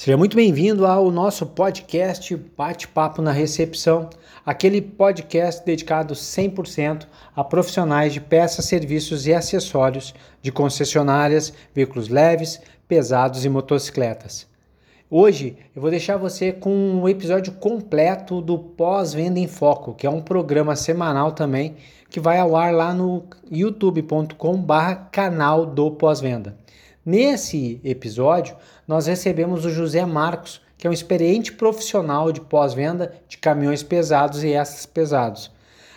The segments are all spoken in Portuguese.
Seja muito bem-vindo ao nosso podcast Bate-Papo na Recepção, aquele podcast dedicado 100% a profissionais de peças, serviços e acessórios de concessionárias, veículos leves, pesados e motocicletas. Hoje eu vou deixar você com um episódio completo do Pós-Venda em Foco, que é um programa semanal também que vai ao ar lá no youtube.com/canal do Pós-Venda. Nesse episódio, nós recebemos o José Marcos, que é um experiente profissional de pós-venda de caminhões pesados e extras pesados.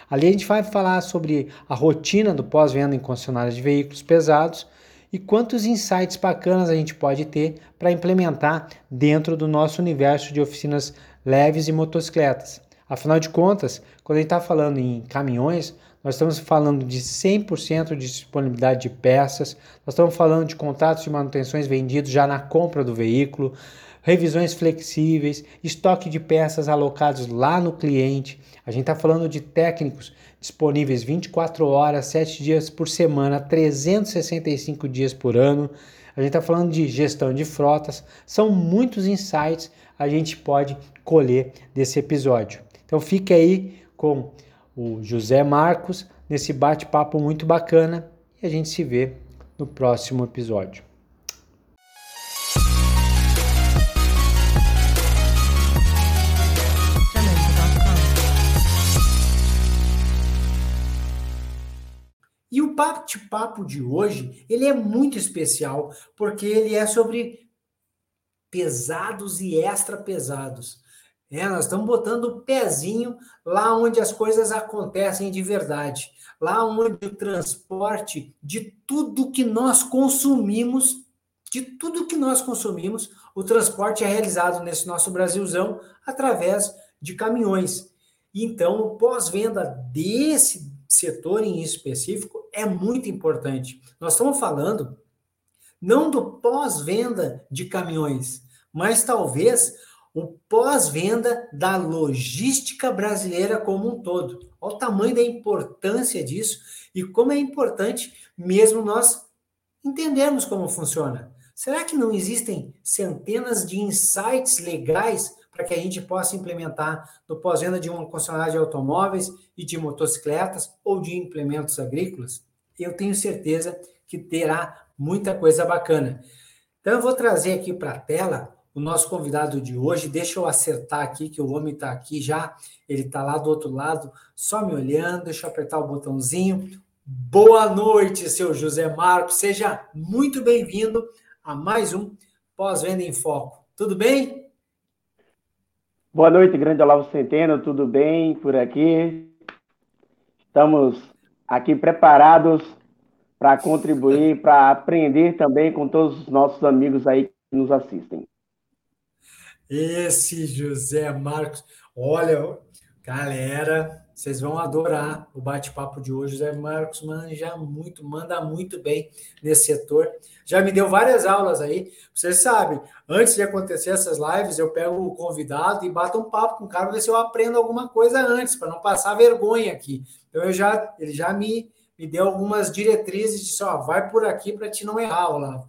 Ali a gente vai falar sobre a rotina do pós-venda em concessionárias de veículos pesados e quantos insights bacanas a gente pode ter para implementar dentro do nosso universo de oficinas leves e motocicletas. Afinal de contas, quando a gente está falando em caminhões, nós estamos falando de 100% de disponibilidade de peças, nós estamos falando de contratos de manutenções vendidos já na compra do veículo, revisões flexíveis, estoque de peças alocados lá no cliente. A gente está falando de técnicos disponíveis 24 horas, 7 dias por semana, 365 dias por ano. A gente está falando de gestão de frotas. São muitos insights a gente pode colher desse episódio. Então fique aí com o José Marcos nesse bate-papo muito bacana e a gente se vê no próximo episódio. E o bate-papo de hoje, ele é muito especial porque ele é sobre pesados e extra pesados. É, nós estamos botando o pezinho lá onde as coisas acontecem de verdade, lá onde o transporte de tudo que nós consumimos, de tudo que nós consumimos, o transporte é realizado nesse nosso Brasilzão através de caminhões. Então, o pós-venda desse setor em específico é muito importante. Nós estamos falando não do pós-venda de caminhões, mas talvez o pós-venda da logística brasileira como um todo. Olha o tamanho da importância disso e como é importante mesmo nós entendermos como funciona. Será que não existem centenas de insights legais para que a gente possa implementar no pós-venda de uma concessionária de automóveis e de motocicletas ou de implementos agrícolas? Eu tenho certeza que terá muita coisa bacana. Então, eu vou trazer aqui para a tela o nosso convidado de hoje. Deixa eu acertar aqui, que o homem está aqui já, ele está lá do outro lado, só me olhando. Deixa eu apertar o botãozinho. Boa noite, seu José Marcos. Seja muito bem-vindo a mais um Pós-Venda em Foco. Tudo bem? Boa noite, grande Olavo Centeno. Tudo bem por aqui? Estamos aqui preparados para contribuir, para aprender também com todos os nossos amigos aí que nos assistem. Esse José Marcos, olha, galera, vocês vão adorar o bate-papo de hoje. José Marcos manja muito, manda muito bem nesse setor. Já me deu várias aulas aí. Vocês sabem, antes de acontecer essas lives, eu pego o convidado e bato um papo com o cara, ver se eu aprendo alguma coisa antes, para não passar vergonha aqui. Então, eu já, ele já me, me deu algumas diretrizes de só, vai por aqui para te não errar, Olavo.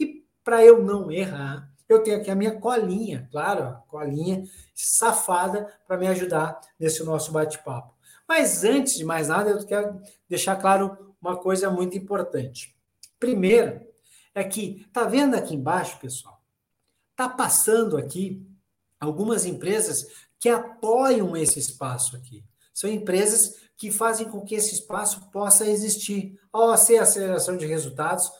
E para eu não errar, eu tenho aqui a minha colinha, claro, colinha safada para me ajudar nesse nosso bate-papo. Mas antes de mais nada, eu quero deixar claro uma coisa muito importante. Primeiro, é que tá vendo aqui embaixo, pessoal? Tá passando aqui algumas empresas que apoiam esse espaço aqui. São empresas que fazem com que esse espaço possa existir. A OC Aceleração de Resultados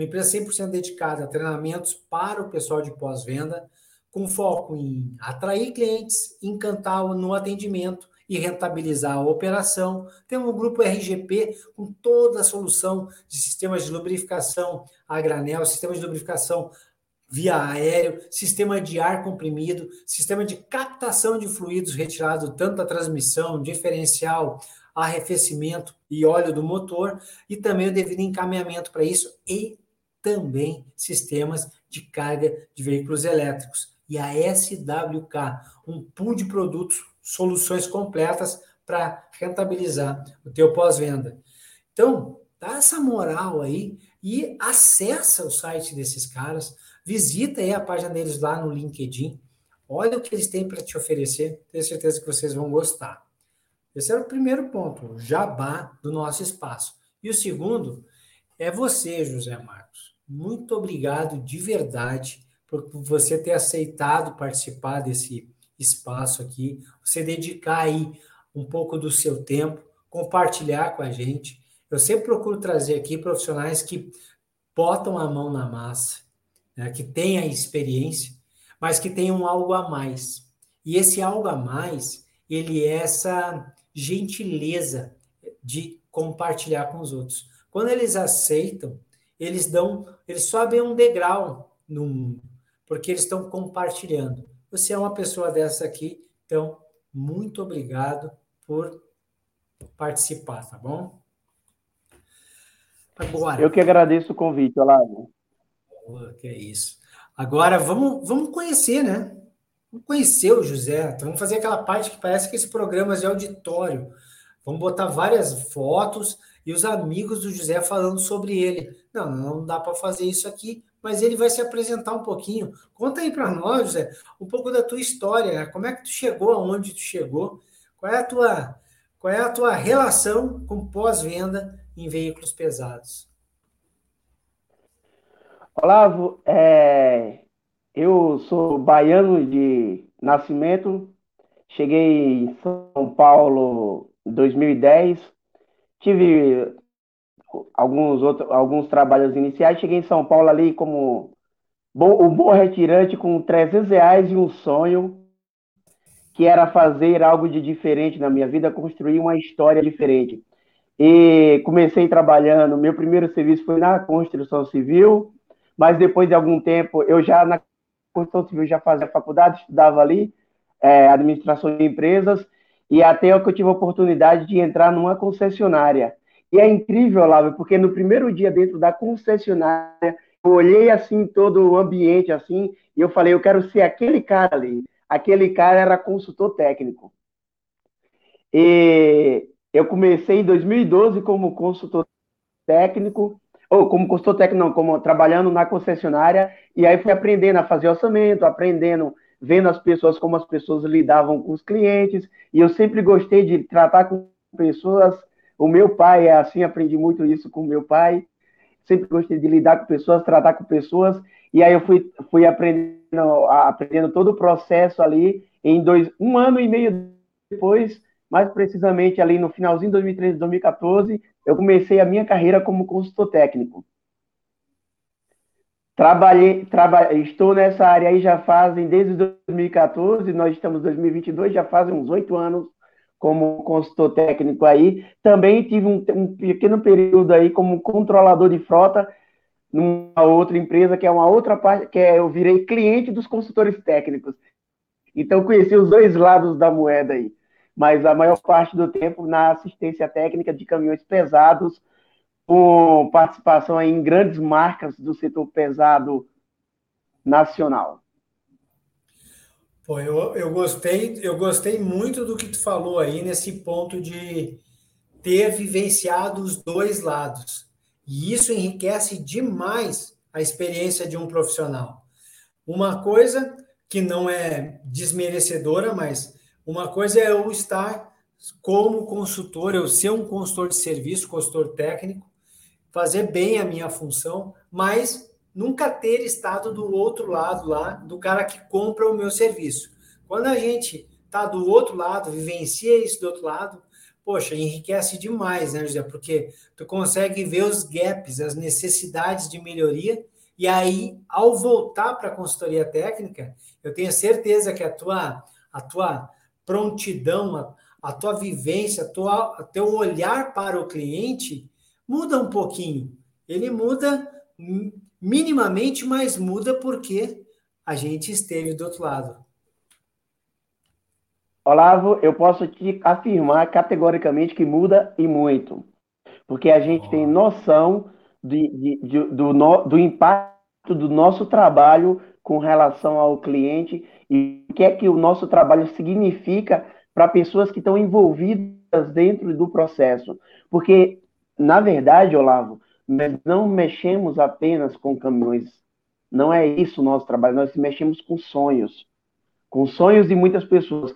uma empresa 100% dedicada a treinamentos para o pessoal de pós-venda, com foco em atrair clientes, encantar no atendimento e rentabilizar a operação. Temos o grupo RGP com toda a solução de sistemas de lubrificação a granel, sistemas de lubrificação via aéreo, sistema de ar comprimido, sistema de captação de fluidos retirado tanto da transmissão, diferencial, arrefecimento e óleo do motor, e também o devido encaminhamento para isso e também sistemas de carga de veículos elétricos. E a SWK, um pool de produtos, soluções completas para rentabilizar o teu pós-venda. Então, dá essa moral aí e acessa o site desses caras, visita aí a página deles lá no LinkedIn. Olha o que eles têm para te oferecer. Tenho certeza que vocês vão gostar. Esse era o primeiro ponto, o jabá do nosso espaço. E o segundo é você, José Marcos. Muito obrigado de verdade por você ter aceitado participar desse espaço aqui, você dedicar aí um pouco do seu tempo, compartilhar com a gente. Eu sempre procuro trazer aqui profissionais que botam a mão na massa, né, que têm a experiência, mas que tenham algo a mais. E esse algo a mais, ele é essa gentileza de compartilhar com os outros. Quando eles aceitam, eles dão, eles sobem um degrau no mundo, porque eles estão compartilhando. Você é uma pessoa dessa aqui, então muito obrigado por participar, tá bom? Agora. Eu que agradeço o convite, Olavo. Que é isso. Agora vamos, vamos conhecer, né? Vamos conhecer o José. Então, vamos fazer aquela parte que parece que esse programa é de auditório. Vamos botar várias fotos e os amigos do José falando sobre ele. Não, não dá para fazer isso aqui, mas ele vai se apresentar um pouquinho. Conta aí para nós, José, um pouco da tua história. Como é que tu chegou aonde tu chegou? Qual é a tua, qual é a tua relação com pós-venda em veículos pesados? Olavo, é, eu sou baiano de nascimento, cheguei em São Paulo em 2010, tive alguns outros alguns trabalhos iniciais, cheguei em São Paulo ali como bom, o bom retirante com 300 reais e um sonho que era fazer algo de diferente na minha vida, construir uma história diferente. E comecei trabalhando, meu primeiro serviço foi na construção civil, mas depois de algum tempo, eu já na construção civil já fazia faculdade, estudava ali, é, administração de empresas, e até que eu tive a oportunidade de entrar numa concessionária. E é incrível, Lávio, porque no primeiro dia dentro da concessionária, eu olhei assim todo o ambiente assim, e eu falei, eu quero ser aquele cara ali. Aquele cara era consultor técnico. E eu comecei em 2012 como consultor técnico, ou como consultor técnico, não, como trabalhando na concessionária, e aí fui aprendendo a fazer orçamento, aprendendo, vendo as pessoas, como as pessoas lidavam com os clientes, e eu sempre gostei de tratar com pessoas o meu pai é assim, aprendi muito isso com meu pai. Sempre gostei de lidar com pessoas, tratar com pessoas. E aí eu fui, fui aprendendo, aprendendo todo o processo ali em dois, um ano e meio depois, mais precisamente ali no finalzinho de 2013, 2014, eu comecei a minha carreira como consultor técnico. Trabalhei, traba, estou nessa área aí já fazem desde 2014, nós estamos em 2022, já fazem uns oito anos como consultor técnico aí. Também tive um, um, pequeno período aí como controlador de frota numa outra empresa, que é uma outra parte, que é, eu virei cliente dos consultores técnicos. Então, conheci os dois lados da moeda aí. Mas a maior parte do tempo na assistência técnica de caminhões pesados, com participação em grandes marcas do setor pesado nacional. Pô, eu, eu gostei, eu gostei muito do que tu falou aí nesse ponto de ter vivenciado os dois lados. E isso enriquece demais a experiência de um profissional. Uma coisa que não é desmerecedora, mas uma coisa é eu estar como consultor, eu ser um consultor de serviço, consultor técnico, fazer bem a minha função, mas nunca ter estado do outro lado lá, do cara que compra o meu serviço. Quando a gente está do outro lado, vivencia isso do outro lado, poxa, enriquece demais, né, José? Porque tu consegue ver os gaps, as necessidades de melhoria, e aí, ao voltar para a consultoria técnica, eu tenho certeza que a tua, a tua prontidão, a, a tua vivência, a tua, teu olhar para o cliente muda um pouquinho. Ele muda minimamente, mas muda porque a gente esteve do outro lado. Olavo, eu posso te afirmar categoricamente que muda e muito, porque a gente oh. tem noção de, de, de, do, no, do impacto do nosso trabalho com relação ao cliente e o que é que o nosso trabalho significa para pessoas que estão envolvidas dentro do processo. Porque, na verdade, Olavo, nós não mexemos apenas com caminhões Não é isso o nosso trabalho, nós mexemos com sonhos. Com sonhos de muitas pessoas.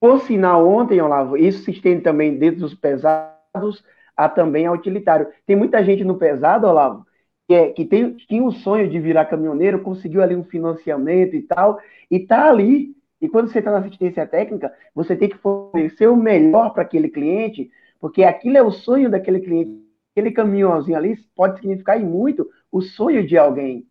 Por sinal, ontem, Olavo, isso se estende também dentro dos pesados a também a utilitário. Tem muita gente no pesado, Olavo, que, é, que tem, tinha o sonho de virar caminhoneiro, conseguiu ali um financiamento e tal, e tá ali. E quando você está na assistência técnica, você tem que fornecer o melhor para aquele cliente, porque aquilo é o sonho daquele cliente. Aquele caminhãozinho ali pode significar muito o sonho de alguém.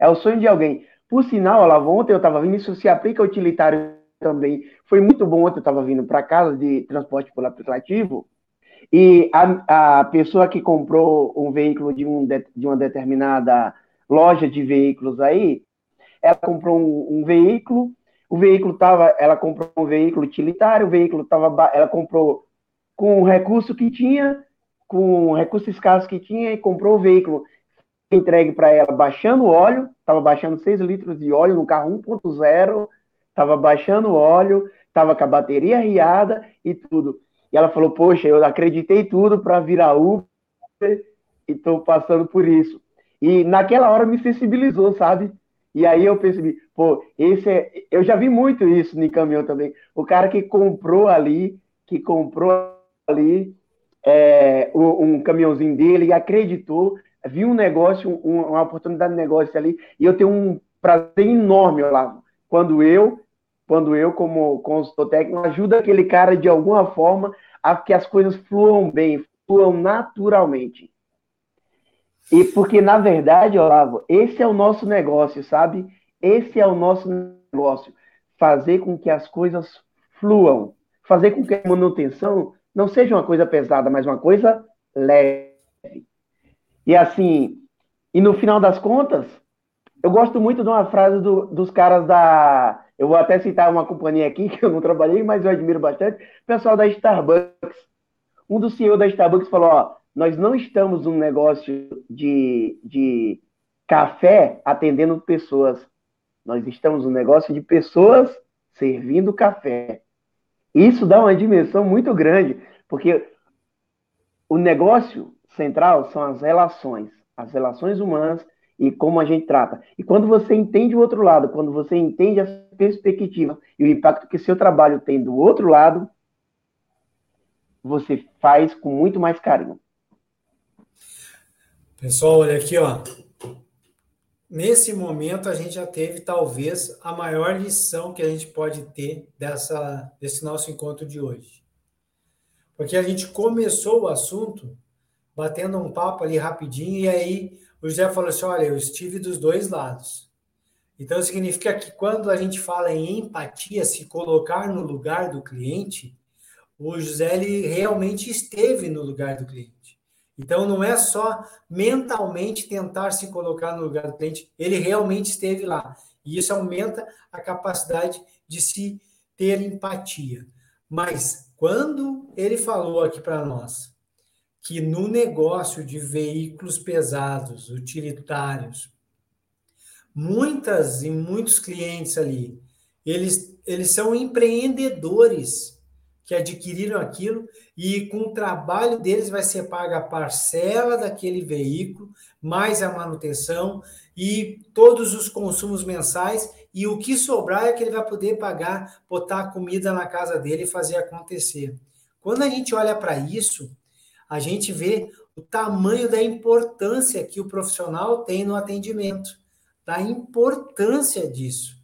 É o sonho de alguém. Por sinal, Olavo, ontem eu estava vindo, isso se aplica utilitário também. Foi muito bom ontem, eu estava vindo para casa de transporte por aplicativo, e a, a pessoa que comprou um veículo de, um, de uma determinada loja de veículos aí, ela comprou um, um veículo, o veículo estava, ela comprou um veículo utilitário, o veículo estava, ela comprou com o recurso que tinha, com o recurso escasso que tinha, e comprou o veículo entregue para ela baixando óleo, estava baixando 6 litros de óleo no carro 1.0, estava baixando óleo, estava com a bateria riada e tudo. E ela falou: Poxa, eu acreditei tudo para virar Uber e estou passando por isso. E naquela hora me sensibilizou, sabe? E aí eu percebi: pô, esse é. Eu já vi muito isso no caminhão também. O cara que comprou ali, que comprou ali é, um, caminhãozinho dele e acreditou, viu um negócio, um, uma oportunidade de negócio ali. E eu tenho um prazer enorme, Olavo, quando eu quando eu, como consultor técnico, ajudo aquele cara de alguma forma a que as coisas fluam bem, fluam naturalmente. E porque, na verdade, Olavo, esse é o nosso negócio, sabe? Esse é o nosso negócio. Fazer com que as coisas fluam. Fazer com que a manutenção não seja uma coisa pesada, mas uma coisa leve. E assim, e no final das contas, eu gosto muito de uma frase do, dos caras da eu vou até citar uma companhia aqui que eu não trabalhei, mas eu admiro bastante, o pessoal da Starbucks. Um dos CEO da Starbucks falou: ó, nós não estamos num negócio de, de café atendendo pessoas. Nós estamos num negócio de pessoas servindo café. Isso dá uma dimensão muito grande, porque o negócio central são as relações, as relações humanas e como a gente trata. E quando você entende o outro lado, quando você entende a perspectiva e o impacto que seu trabalho tem do outro lado, você faz com muito mais carinho. Pessoal, olha aqui, ó. Nesse momento a gente já teve talvez a maior lição que a gente pode ter dessa desse nosso encontro de hoje. Porque a gente começou o assunto batendo um papo ali rapidinho e aí o José falou assim: olha, eu estive dos dois lados. Então, significa que quando a gente fala em empatia, se colocar no lugar do cliente, o José ele realmente esteve no lugar do cliente. Então, não é só mentalmente tentar se colocar no lugar do cliente, ele realmente esteve lá. E isso aumenta a capacidade de se ter empatia. Mas, quando ele falou aqui para nós que no negócio de veículos pesados, utilitários, muitas e muitos clientes ali, eles, eles são empreendedores que adquiriram aquilo e com o trabalho deles vai ser paga a parcela daquele veículo, mais a manutenção e todos os consumos mensais e o que sobrar é que ele vai poder pagar, botar comida na casa dele e fazer acontecer. Quando a gente olha para isso, a gente vê o tamanho da importância que o profissional tem no atendimento, da importância disso.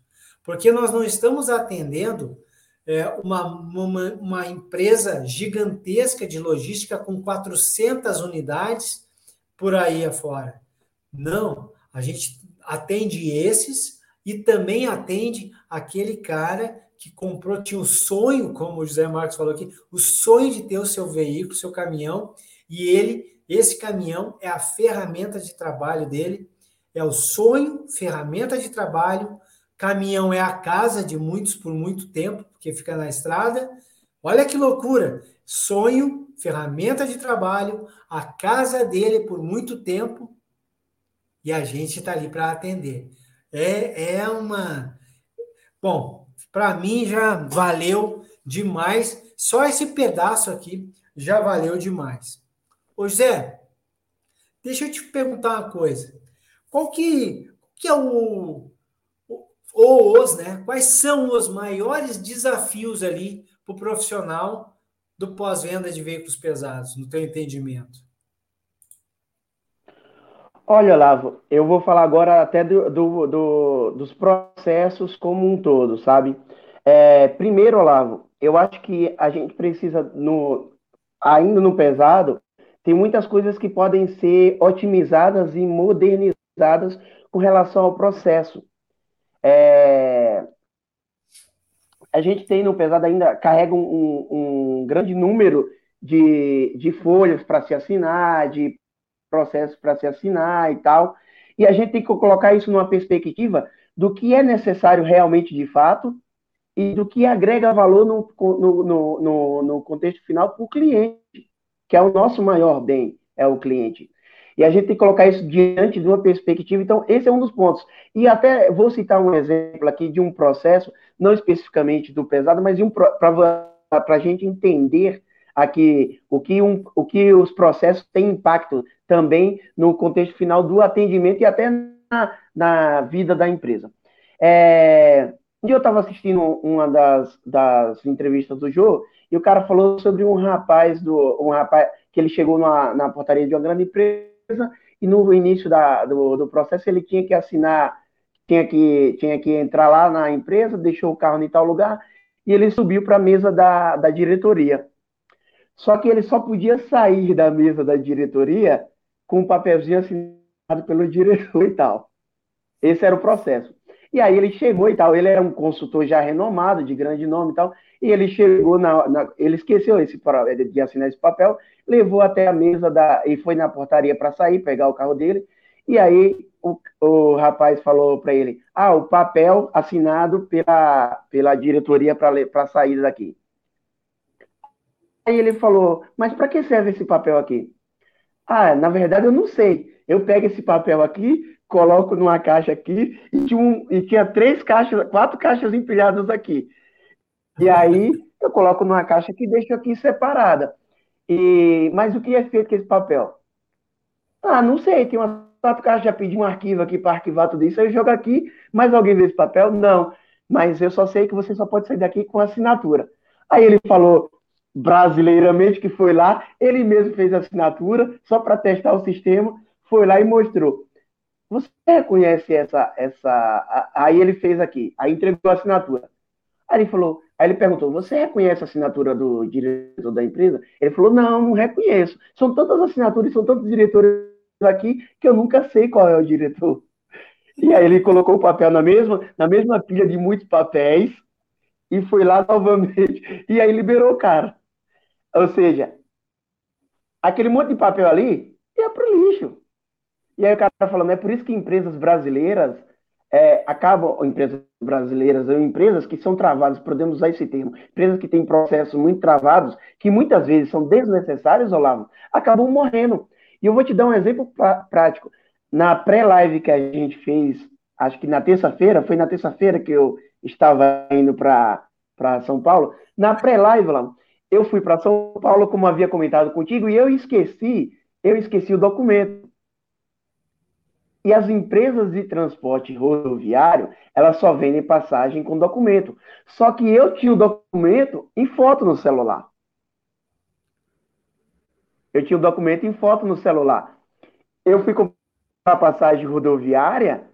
Porque nós não estamos atendendo é, uma, uma, uma empresa gigantesca de logística com 400 unidades por aí afora. Não, a gente atende esses e também atende aquele cara que comprou, tinha o sonho, como o José Marcos falou aqui, o sonho de ter o seu veículo, seu caminhão, e ele, esse caminhão é a ferramenta de trabalho dele, é o sonho, ferramenta de trabalho, caminhão é a casa de muitos por muito tempo, porque fica na estrada. Olha que loucura! Sonho, ferramenta de trabalho, a casa dele por muito tempo, e a gente está ali para atender. É, é uma. Bom, para mim já valeu demais. Só esse pedaço aqui já valeu demais. Ô Zé, deixa eu te perguntar uma coisa. Qual que, que é o ou os, né? Quais são os maiores desafios ali para o profissional do pós-venda de veículos pesados, no teu entendimento? Olha, Lavo, eu vou falar agora até do, do, do, dos processos como um todo, sabe? É, primeiro, Olavo, eu acho que a gente precisa, no, ainda no pesado, tem muitas coisas que podem ser otimizadas e modernizadas com relação ao processo. É... A gente tem no pesado ainda, carrega um, um grande número de, de folhas para se assinar, de processos para se assinar e tal. E a gente tem que colocar isso numa perspectiva do que é necessário realmente de fato e do que agrega valor no, no, no, no contexto final para o cliente, que é o nosso maior bem, é o cliente. E a gente tem que colocar isso diante de uma perspectiva. Então, esse é um dos pontos. E até vou citar um exemplo aqui de um processo, não especificamente do pesado, mas um, para a gente entender aqui o que, um, o que os processos têm impacto também no contexto final do atendimento e até na, na vida da empresa. É, um dia eu estava assistindo uma das, das entrevistas do Jô e o cara falou sobre um rapaz do um rapaz que ele chegou na, na portaria de uma grande empresa e no início da, do, do processo ele tinha que assinar, tinha que, tinha que entrar lá na empresa, deixou o carro em tal lugar, e ele subiu para a mesa da, da diretoria. Só que ele só podia sair da mesa da diretoria com um papelzinho assinado pelo diretor e tal. Esse era o processo. E aí ele chegou e tal, ele era um consultor já renomado, de grande nome e tal, e ele chegou na, na ele esqueceu esse de assinar esse papel, levou até a mesa da e foi na portaria para sair, pegar o carro dele, e aí o, o rapaz falou para ele: "Ah, o papel assinado pela pela diretoria para sair daqui". Aí ele falou: "Mas para que serve esse papel aqui?" "Ah, na verdade eu não sei. Eu pego esse papel aqui, coloco numa caixa aqui e tinha, um, e tinha três caixas, quatro caixas empilhadas aqui. E aí eu coloco numa caixa que deixo aqui separada. E, mas o que é feito com esse papel? Ah, não sei, tem umas quatro caixas, já pedi um arquivo aqui para arquivar tudo isso, eu jogo aqui, mas alguém vê esse papel? Não. Mas eu só sei que você só pode sair daqui com assinatura. Aí ele falou brasileiramente que foi lá, ele mesmo fez a assinatura, só para testar o sistema, foi lá e mostrou. Você reconhece essa, essa. Aí ele fez aqui, aí entregou a assinatura. Aí ele falou, aí ele perguntou: você reconhece a assinatura do diretor da empresa? Ele falou: não, não reconheço. São tantas assinaturas, são tantos diretores aqui que eu nunca sei qual é o diretor. E aí ele colocou o papel na mesma, na mesma pilha de muitos papéis e foi lá novamente. E aí liberou o cara. Ou seja, aquele monte de papel ali ia pro lixo. E aí o cara tá falando, é por isso que empresas brasileiras é, acabam, empresas brasileiras, ou empresas que são travadas, podemos usar esse termo, empresas que têm processos muito travados, que muitas vezes são desnecessários, Olavo, acabam morrendo. E eu vou te dar um exemplo prático. Na pré-live que a gente fez, acho que na terça-feira, foi na terça-feira que eu estava indo para São Paulo, na pré-live lá, eu fui para São Paulo, como havia comentado contigo, e eu esqueci, eu esqueci o documento. E as empresas de transporte rodoviário, elas só vendem passagem com documento. Só que eu tinha o documento em foto no celular. Eu tinha o documento em foto no celular. Eu fui comprar a passagem rodoviária,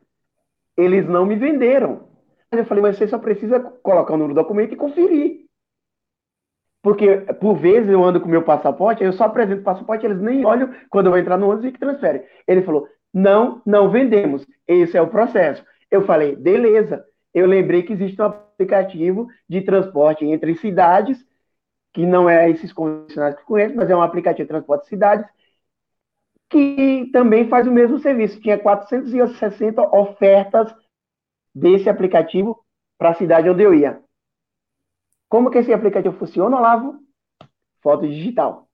eles não me venderam. Eu falei, mas você só precisa colocar o número do documento e conferir. Porque, por vezes, eu ando com meu passaporte, eu só apresento o passaporte, eles nem olham quando eu vou entrar no ônibus e que transfere. Ele falou, não, não vendemos. Esse é o processo. Eu falei, beleza. Eu lembrei que existe um aplicativo de transporte entre cidades, que não é esses convencionais que conheço, mas é um aplicativo de transporte de cidades, que também faz o mesmo serviço. Tinha 460 ofertas desse aplicativo para a cidade onde eu ia. Como que esse aplicativo funciona, Olavo? Foto digital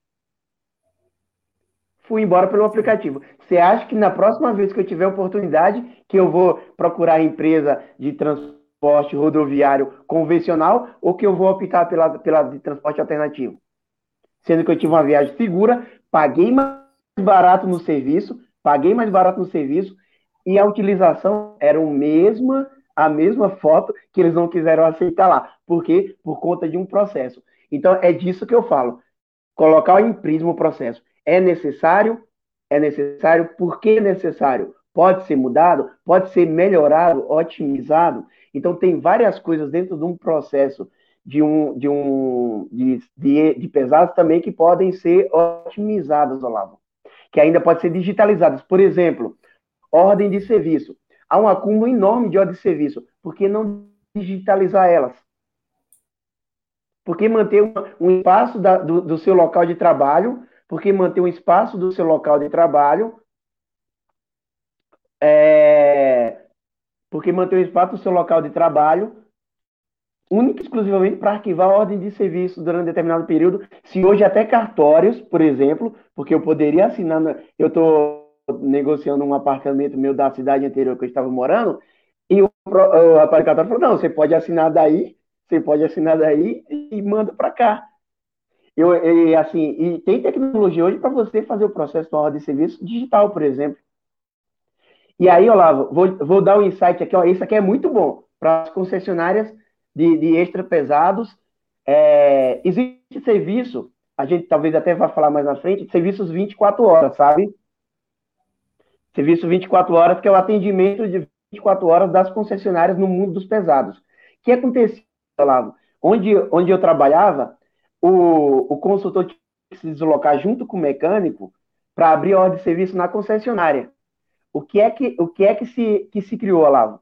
fui embora pelo aplicativo. Você acha que na próxima vez que eu tiver oportunidade, que eu vou procurar empresa de transporte rodoviário convencional ou que eu vou optar pela, pela de transporte alternativo? Sendo que eu tive uma viagem segura, paguei mais barato no serviço, paguei mais barato no serviço e a utilização era o mesma, a mesma foto que eles não quiseram aceitar lá. Por quê? Por conta de um processo. Então, é disso que eu falo. Colocar em prisma o processo. É necessário? É necessário. Por que é necessário? Pode ser mudado? Pode ser melhorado, otimizado? Então, tem várias coisas dentro de um processo de um de um de, de, de pesados também que podem ser otimizadas, Olavo, que ainda pode ser digitalizadas. Por exemplo, ordem de serviço. Há um acúmulo enorme de ordem de serviço. Por que não digitalizar elas? Por que manter um, um espaço da, do, do seu local de trabalho? Por que manter um espaço do seu local de trabalho é, porque manter o espaço do seu local de trabalho única e exclusivamente para arquivar a ordem de serviço durante um determinado período. Se hoje até cartórios, por exemplo, porque eu poderia assinar, eu estou negociando um apartamento meu da cidade anterior que eu estava morando, e o, o aparelho falou, não, você pode assinar daí, você pode assinar daí e manda para cá. Eu, e, assim, e tem tecnologia hoje para você fazer o processo da ordem de serviço digital, por exemplo. E aí, Olavo, vou, vou dar um insight aqui, ó, esse aqui é muito bom para as concessionárias de, de extra pesados. É, existe serviço, a gente talvez até vá falar mais na frente, serviços 24 horas, sabe? Serviço 24 horas, que é o atendimento de 24 horas das concessionárias no mundo dos pesados. O que acontecia, Olavo? Onde, onde eu trabalhava, o, o consultor tinha que se deslocar junto com o mecânico para abrir a ordem de serviço na concessionária. O que é que, o que, é que, se, que se criou, Olavo?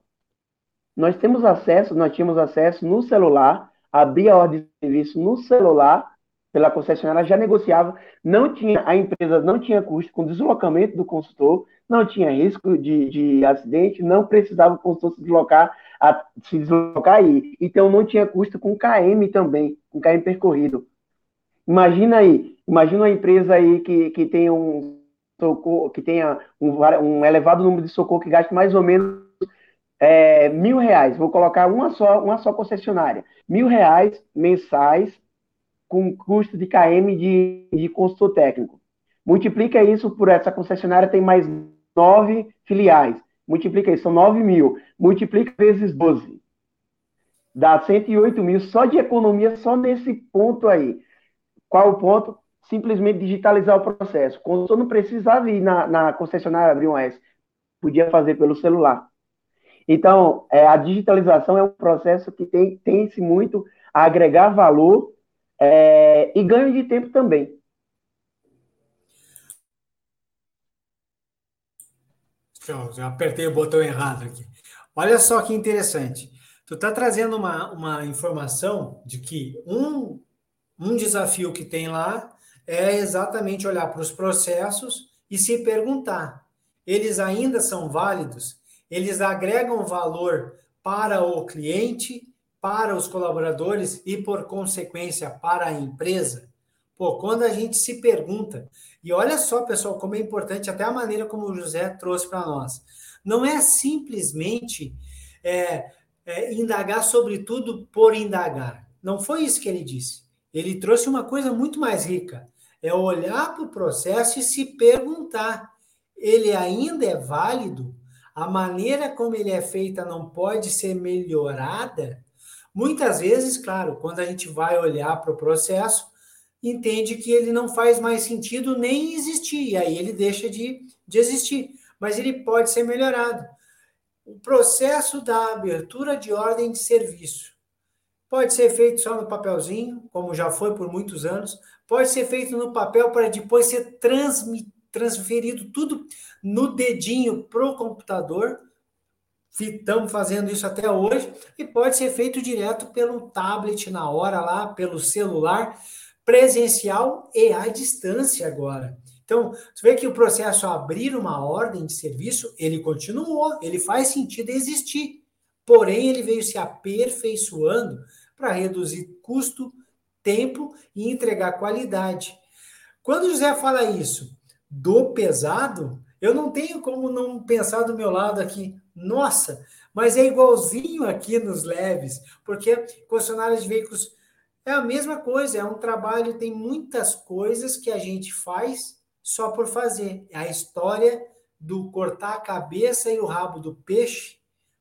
nós temos acesso, nós tínhamos acesso no celular, abria a ordem de serviço no celular, pela concessionária já negociava, não tinha, a empresa não tinha custo com deslocamento do consultor, não tinha risco de, de acidente, não precisava o consultor se deslocar, a, se deslocar aí. Então não tinha custo com KM também, com KM percorrido. Imagina aí, imagina uma empresa aí que, que tenha um socorro, que tenha um, um elevado número de socorro que gaste mais ou menos é, mil reais, vou colocar uma só, uma só concessionária, mil reais mensais com custo de KM de, de consultor técnico. Multiplica isso por essa concessionária tem mais nove filiais. Multiplica isso, são nove mil. Multiplica vezes 12. Dá 108 mil só de economia, só nesse ponto aí. Qual o ponto? Simplesmente digitalizar o processo. O consultor não precisava ir na, na concessionária abrir um S. Podia fazer pelo celular. Então, é, a digitalização é um processo que tem, tem-se muito a agregar valor é, e ganho de tempo também. Então, apertei o botão errado aqui. Olha só que interessante. Tu está trazendo uma, uma informação de que um, um desafio que tem lá é exatamente olhar para os processos e se perguntar: eles ainda são válidos? eles agregam valor para o cliente, para os colaboradores e, por consequência, para a empresa? Pô, quando a gente se pergunta, e olha só, pessoal, como é importante até a maneira como o José trouxe para nós. Não é simplesmente é, é, indagar sobre tudo por indagar. Não foi isso que ele disse. Ele trouxe uma coisa muito mais rica. É olhar para o processo e se perguntar: ele ainda é válido? a maneira como ele é feita não pode ser melhorada, muitas vezes, claro, quando a gente vai olhar para o processo, entende que ele não faz mais sentido nem existir, e aí ele deixa de, de existir. Mas ele pode ser melhorado. O processo da abertura de ordem de serviço pode ser feito só no papelzinho, como já foi por muitos anos, pode ser feito no papel para depois ser transferido tudo no dedinho para o computador. Estamos fazendo isso até hoje e pode ser feito direto pelo tablet na hora lá, pelo celular, presencial e à distância agora. Então, você vê que o processo abrir uma ordem de serviço, ele continuou, ele faz sentido existir. Porém, ele veio se aperfeiçoando para reduzir custo, tempo e entregar qualidade. Quando o José fala isso, do pesado, eu não tenho como não pensar do meu lado aqui, nossa, mas é igualzinho aqui nos leves, porque concessionárias de veículos é a mesma coisa, é um trabalho, tem muitas coisas que a gente faz só por fazer. A história do cortar a cabeça e o rabo do peixe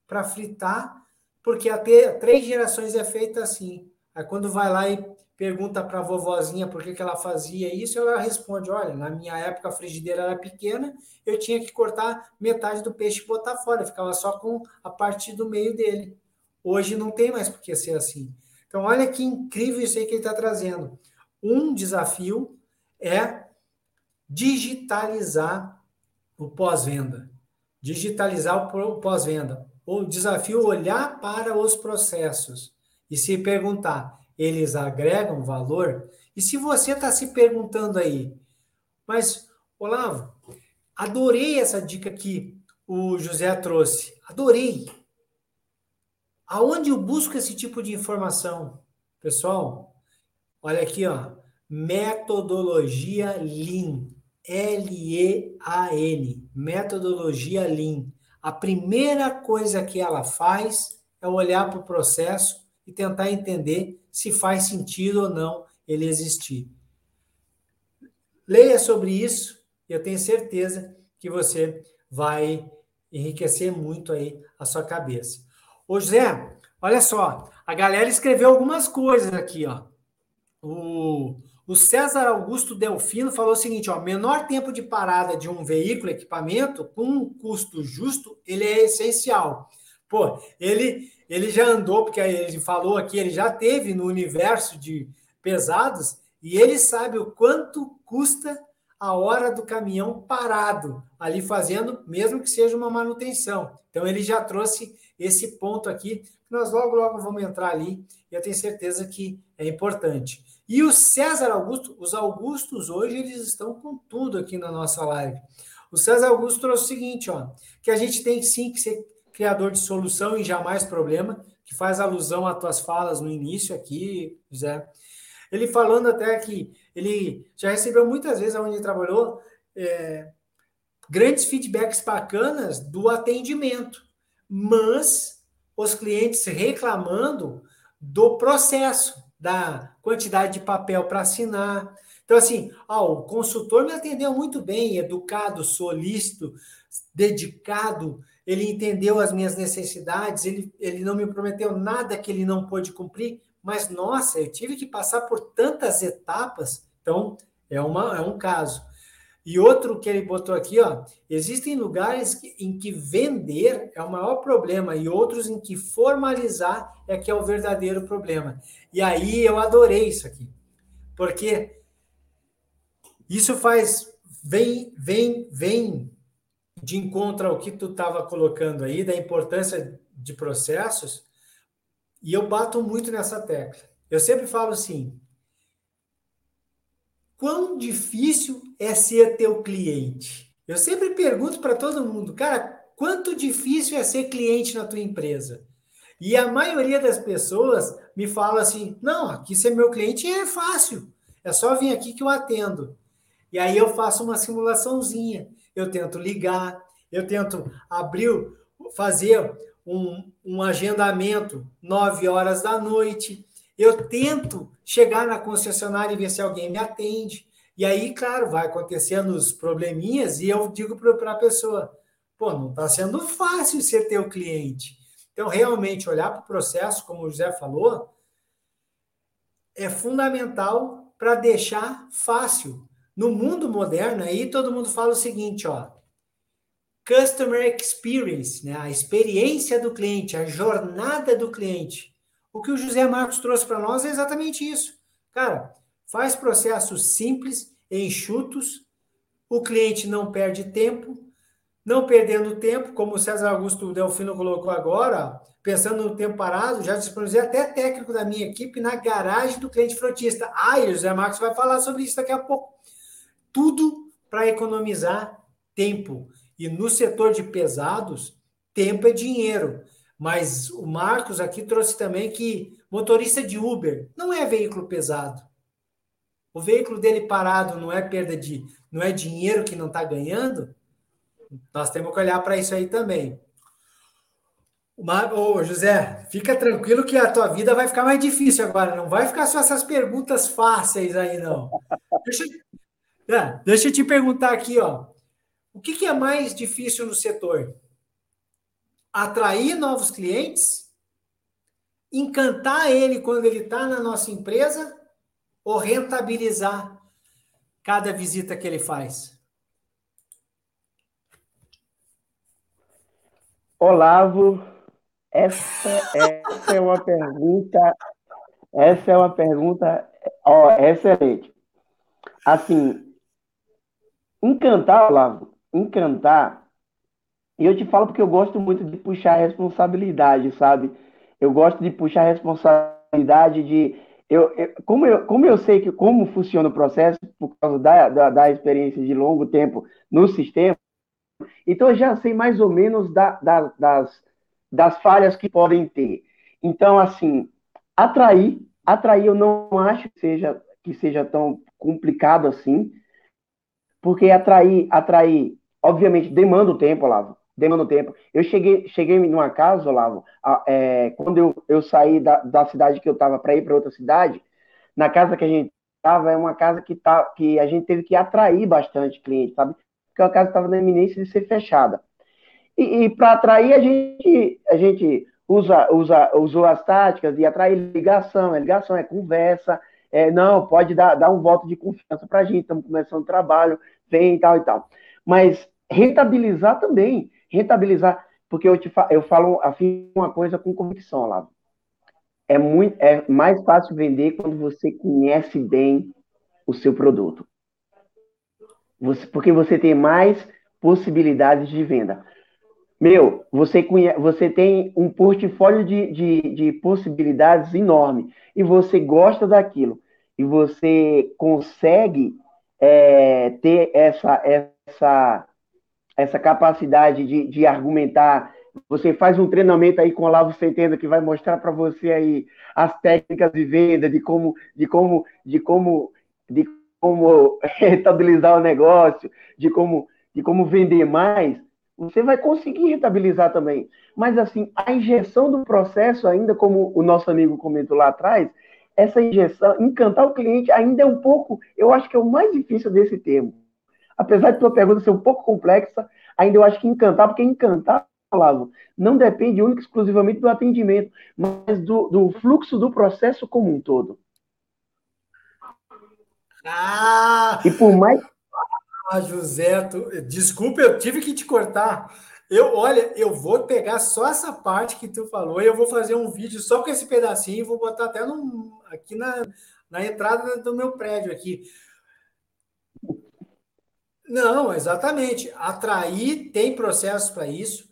para fritar, porque até três gerações é feita assim. Aí quando vai lá e pergunta para a vovozinha por que, que ela fazia isso, ela responde: Olha, na minha época a frigideira era pequena, eu tinha que cortar metade do peixe e botar fora, ficava só com a parte do meio dele. Hoje não tem mais por que ser assim. Então, olha que incrível isso aí que ele está trazendo. Um desafio é digitalizar o pós-venda. Digitalizar o pós-venda. O desafio é olhar para os processos e se perguntar: eles agregam valor? E se você está se perguntando aí, mas, Olavo, adorei essa dica que o José trouxe. Adorei. Aonde eu busco esse tipo de informação? Pessoal, olha aqui, ó. Metodologia Lean. L-E-A-N. Metodologia Lean. A primeira coisa que ela faz é olhar para o processo e tentar entender se faz sentido ou não ele existir. Leia sobre isso e eu tenho certeza que você vai enriquecer muito aí a sua cabeça. Ô José, olha só, a galera escreveu algumas coisas aqui, ó. O, o César Augusto Delfino falou o seguinte, ó, menor tempo de parada de um veículo, equipamento, com um custo justo, ele é essencial. Pô, ele ele já andou, porque ele falou aqui, ele já teve no universo de pesados e ele sabe o quanto custa a hora do caminhão parado, ali fazendo, mesmo que seja uma manutenção. Então, ele já trouxe esse ponto aqui, que nós logo, logo vamos entrar ali, e eu tenho certeza que é importante. E o César Augusto, os Augustos hoje, eles estão com tudo aqui na nossa live. O César Augusto trouxe o seguinte, ó, que a gente tem sim que ser criador de solução e jamais problema, que faz alusão às tuas falas no início aqui, Zé. Ele falando até que ele já recebeu muitas vezes onde trabalhou é, grandes feedbacks bacanas do atendimento, mas os clientes reclamando do processo, da quantidade de papel para assinar. Então, assim, ó, o consultor me atendeu muito bem, educado, solícito, dedicado, ele entendeu as minhas necessidades, ele, ele não me prometeu nada que ele não pôde cumprir, mas nossa, eu tive que passar por tantas etapas, então é, uma, é um caso. E outro que ele botou aqui, ó, existem lugares em que vender é o maior problema e outros em que formalizar é que é o verdadeiro problema. E aí eu adorei isso aqui, porque isso faz vem vem vem de encontro ao que tu estava colocando aí, da importância de processos, e eu bato muito nessa tecla. Eu sempre falo assim: quão difícil é ser teu cliente? Eu sempre pergunto para todo mundo, cara, quanto difícil é ser cliente na tua empresa? E a maioria das pessoas me fala assim: não, aqui ser meu cliente é fácil, é só vir aqui que eu atendo. E aí eu faço uma simulaçãozinha eu tento ligar, eu tento abrir, fazer um, um agendamento nove horas da noite, eu tento chegar na concessionária e ver se alguém me atende. E aí, claro, vai acontecendo os probleminhas e eu digo para a pessoa: pô, não está sendo fácil ser teu cliente. Então, realmente, olhar para o processo, como o José falou, é fundamental para deixar fácil. No mundo moderno, aí todo mundo fala o seguinte, ó, customer experience, né? a experiência do cliente, a jornada do cliente. O que o José Marcos trouxe para nós é exatamente isso. Cara, faz processos simples, enxutos, o cliente não perde tempo, não perdendo tempo, como o César Augusto Delfino colocou agora, pensando no tempo parado, já disponibilizei até técnico da minha equipe na garagem do cliente frotista. Ah, e o José Marcos vai falar sobre isso daqui a pouco tudo para economizar tempo. E no setor de pesados, tempo é dinheiro. Mas o Marcos aqui trouxe também que motorista de Uber não é veículo pesado. O veículo dele parado não é perda de, não é dinheiro que não está ganhando. Nós temos que olhar para isso aí também. Ô, José, fica tranquilo que a tua vida vai ficar mais difícil agora. Não vai ficar só essas perguntas fáceis aí, não. Deixa, é, deixa eu te perguntar aqui, ó. O que, que é mais difícil no setor? Atrair novos clientes? Encantar ele quando ele está na nossa empresa? Ou rentabilizar cada visita que ele faz? Olavo, essa, essa é uma pergunta, essa é uma pergunta ó, excelente. Assim, encantar, Olavo, encantar, e eu te falo porque eu gosto muito de puxar responsabilidade, sabe? Eu gosto de puxar responsabilidade de. Eu, eu, como, eu, como eu sei que como funciona o processo, por causa da, da, da experiência de longo tempo no sistema, então eu já sei mais ou menos da, da, das, das falhas que podem ter. Então, assim, atrair, atrair eu não acho que seja, que seja tão complicado assim, porque atrair, atrair, obviamente, demanda o tempo, Olavo, demanda tempo. Eu cheguei, cheguei numa casa, Olavo, é, quando eu, eu saí da, da cidade que eu estava para ir para outra cidade, na casa que a gente estava, é uma casa que, tá, que a gente teve que atrair bastante cliente, sabe? Porque a casa estava na iminência de ser fechada. E, e para atrair, a gente, a gente usa, usa, usou as táticas de atrair ligação, é ligação, é conversa, é, não, pode dar, dar um voto de confiança para a gente, estamos começando o trabalho, vem e tal e tal. Mas rentabilizar também, rentabilizar, porque eu, te fa eu falo, afirmo uma coisa com convicção lá. É, muito, é mais fácil vender quando você conhece bem o seu produto. Você, porque você tem mais possibilidades de venda. Meu, você, conhece, você tem um portfólio de, de, de possibilidades enorme e você gosta daquilo e você consegue é, ter essa, essa, essa capacidade de, de argumentar. Você faz um treinamento aí com o Olavo Centeno que vai mostrar para você aí as técnicas de venda, de como, de como, de como, de como rentabilizar o negócio, de como, de como vender mais você vai conseguir rentabilizar também. Mas, assim, a injeção do processo, ainda como o nosso amigo comentou lá atrás, essa injeção, encantar o cliente ainda é um pouco, eu acho que é o mais difícil desse termo. Apesar de tua pergunta ser um pouco complexa, ainda eu acho que encantar, porque encantar, Olavo, não depende única e exclusivamente do atendimento, mas do, do fluxo do processo como um todo. Ah! E por mais ah, José, tu... desculpa, eu tive que te cortar. Eu, olha, eu vou pegar só essa parte que tu falou e eu vou fazer um vídeo só com esse pedacinho e vou botar até no, aqui na, na entrada do meu prédio aqui. Não, exatamente. Atrair tem processos para isso.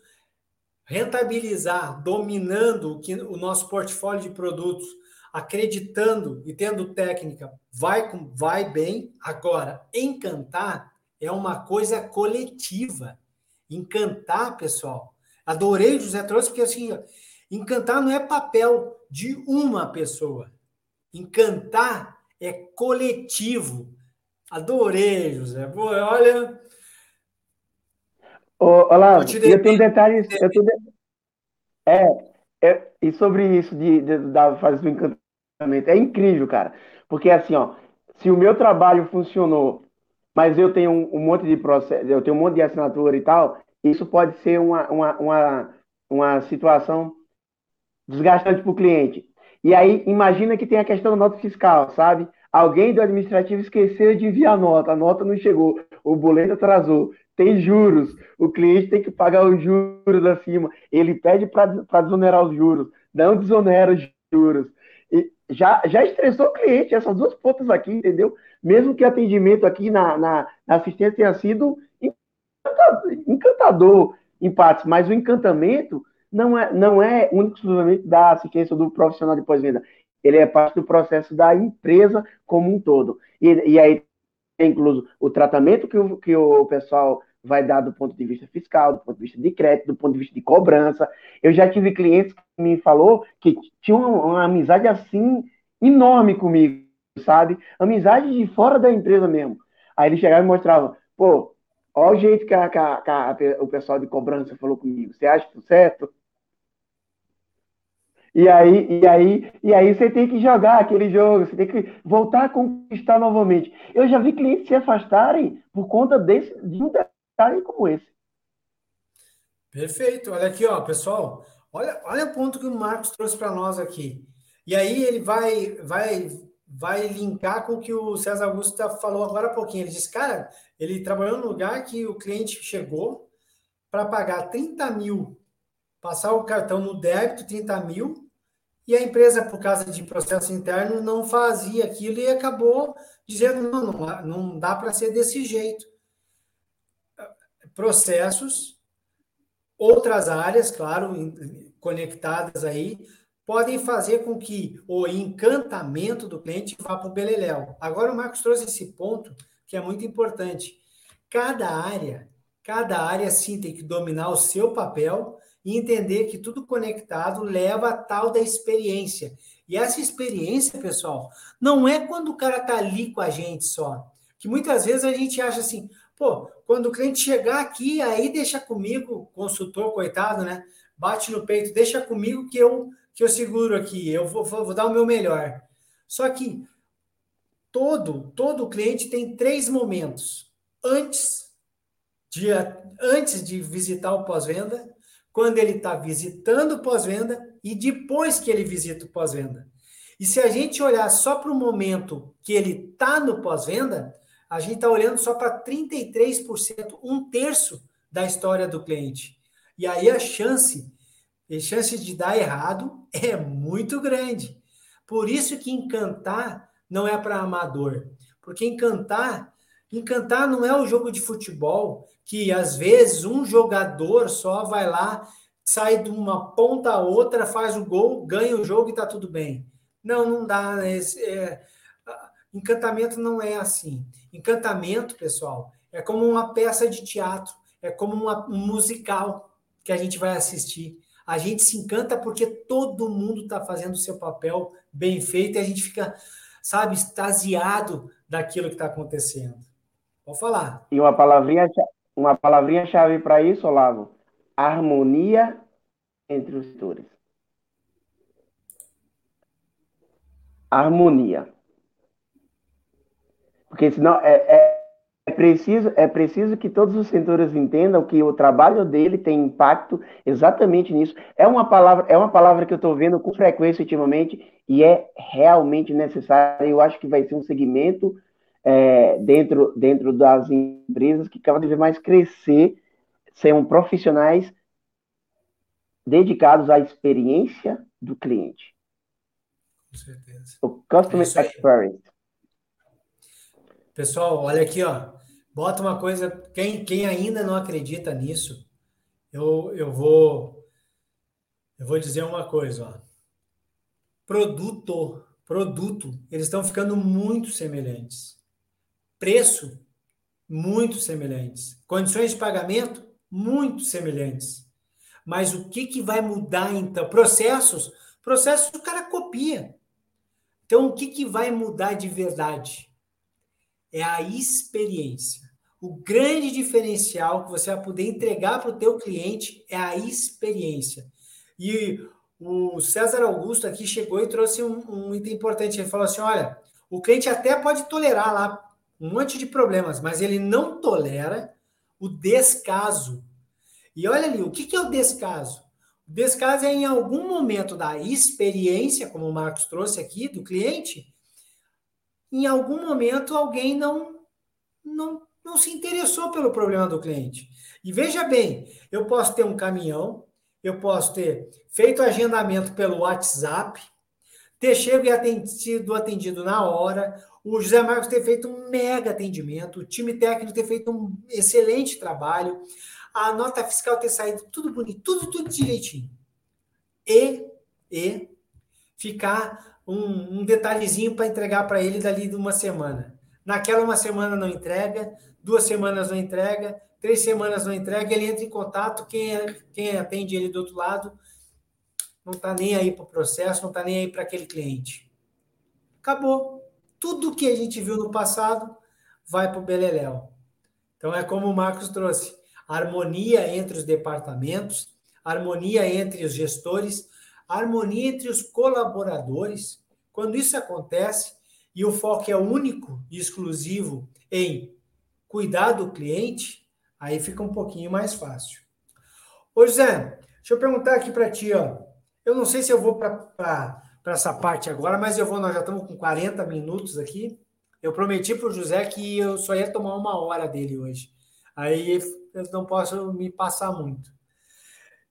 Rentabilizar, dominando o, que, o nosso portfólio de produtos, acreditando e tendo técnica, vai, vai bem. Agora, encantar é uma coisa coletiva. Encantar, pessoal. Adorei o José trouxe, porque assim, encantar não é papel de uma pessoa. Encantar é coletivo. Adorei, José. olha. Olá, eu, te eu tenho detalhes. Eu tenho de... é, é, e sobre isso de, de, da fase do encantamento, é incrível, cara. Porque assim, ó, se o meu trabalho funcionou mas eu tenho um, um, monte de processo, eu tenho um monte de assinatura e tal, isso pode ser uma, uma, uma, uma situação desgastante para o cliente. E aí, imagina que tem a questão da nota fiscal, sabe? Alguém do administrativo esqueceu de enviar a nota, a nota não chegou, o boleto atrasou, tem juros, o cliente tem que pagar os juros acima, ele pede para desonerar os juros, não desonera os juros. E já, já estressou o cliente, essas duas pontas aqui, entendeu? mesmo que o atendimento aqui na, na, na assistência tenha sido encantador em partes, mas o encantamento não é, não é único exclusivamente da assistência do profissional de pós-venda. Ele é parte do processo da empresa como um todo. E, e aí incluso o tratamento que o, que o pessoal vai dar do ponto de vista fiscal, do ponto de vista de crédito, do ponto de vista de cobrança. Eu já tive clientes que me falou que tinham uma, uma amizade assim enorme comigo sabe? Amizade de fora da empresa mesmo. Aí ele chegava e mostrava, pô, olha o jeito que, a, que, a, que a, o pessoal de cobrança falou comigo. Você acha que certo? E aí, e aí, e aí você tem que jogar aquele jogo, você tem que voltar a conquistar novamente. Eu já vi clientes se afastarem por conta desse, de um detalhe como esse. Perfeito. Olha aqui, ó, pessoal. Olha, olha o ponto que o Marcos trouxe para nós aqui. E aí ele vai, vai, vai linkar com o que o César Augusto falou agora há pouquinho. Ele disse, cara, ele trabalhou num lugar que o cliente chegou para pagar 30 mil, passar o cartão no débito, 30 mil, e a empresa, por causa de processo interno, não fazia aquilo e acabou dizendo: não, não, não dá para ser desse jeito. Processos, outras áreas, claro, conectadas aí, podem fazer com que o encantamento do cliente vá para o beleléu. Agora o Marcos trouxe esse ponto que é muito importante. Cada área, cada área sim tem que dominar o seu papel e entender que tudo conectado leva a tal da experiência. E essa experiência, pessoal, não é quando o cara está ali com a gente só. Que muitas vezes a gente acha assim, pô, quando o cliente chegar aqui, aí deixa comigo, consultor, coitado, né? Bate no peito, deixa comigo que eu que eu seguro aqui, eu vou, vou, vou dar o meu melhor. Só que todo todo cliente tem três momentos antes de antes de visitar o pós-venda, quando ele está visitando o pós-venda e depois que ele visita o pós-venda. E se a gente olhar só para o momento que ele está no pós-venda, a gente está olhando só para 33%, um terço da história do cliente. E aí a chance, a chance de dar errado é muito grande. Por isso que encantar não é para amador. Porque encantar, encantar não é o jogo de futebol que às vezes um jogador só vai lá, sai de uma ponta a outra, faz o gol, ganha o jogo e está tudo bem. Não, não dá. Né? É, encantamento não é assim. Encantamento, pessoal, é como uma peça de teatro, é como uma, um musical que a gente vai assistir. A gente se encanta porque todo mundo está fazendo o seu papel bem feito e a gente fica, sabe, extasiado daquilo que está acontecendo. Vou falar. E uma palavrinha uma palavrinha-chave para isso, Olavo: harmonia entre os setores. Harmonia. Porque senão é, é, é, preciso, é preciso que todos os setores entendam que o trabalho dele tem impacto exatamente nisso. É uma palavra, é uma palavra que eu estou vendo com frequência ultimamente e é realmente necessária. Eu acho que vai ser um segmento é, dentro, dentro das empresas que cada vez mais crescer, serem profissionais dedicados à experiência do cliente. Com certeza. O Customer é Experience. Pessoal, olha aqui, ó. Bota uma coisa. Quem, quem ainda não acredita nisso, eu, eu vou eu vou dizer uma coisa, ó. Produto, produto, eles estão ficando muito semelhantes. Preço, muito semelhantes. Condições de pagamento, muito semelhantes. Mas o que, que vai mudar então? Processos, processos o cara copia. Então, o que, que vai mudar de verdade? É a experiência. O grande diferencial que você vai poder entregar para o teu cliente é a experiência. E o César Augusto aqui chegou e trouxe um, um item importante. Ele falou assim: olha, o cliente até pode tolerar lá um monte de problemas, mas ele não tolera o descaso. E olha ali, o que, é o descaso? O descaso é em algum momento da experiência, como o Marcos trouxe aqui, do cliente, em algum momento alguém não, não, não se interessou pelo problema do cliente. E veja bem, eu posso ter um caminhão, eu posso ter feito agendamento pelo WhatsApp, ter chego e atendido, atendido na hora, o José Marcos ter feito um mega atendimento, o time técnico ter feito um excelente trabalho, a nota fiscal ter saído tudo bonito, tudo, tudo direitinho. E, e ficar um, um detalhezinho para entregar para ele dali de uma semana. Naquela uma semana não entrega, duas semanas não entrega, três semanas não entrega, ele entra em contato, quem, é, quem atende ele do outro lado não está nem aí para o processo, não está nem aí para aquele cliente. Acabou tudo que a gente viu no passado vai para o Beleléu. Então é como o Marcos trouxe: harmonia entre os departamentos, harmonia entre os gestores, harmonia entre os colaboradores. Quando isso acontece e o foco é único e exclusivo em cuidar do cliente, Aí fica um pouquinho mais fácil. Ô, José, deixa eu perguntar aqui para ti, ó. Eu não sei se eu vou para essa parte agora, mas eu vou, nós já estamos com 40 minutos aqui. Eu prometi para o José que eu só ia tomar uma hora dele hoje. Aí eu não posso me passar muito.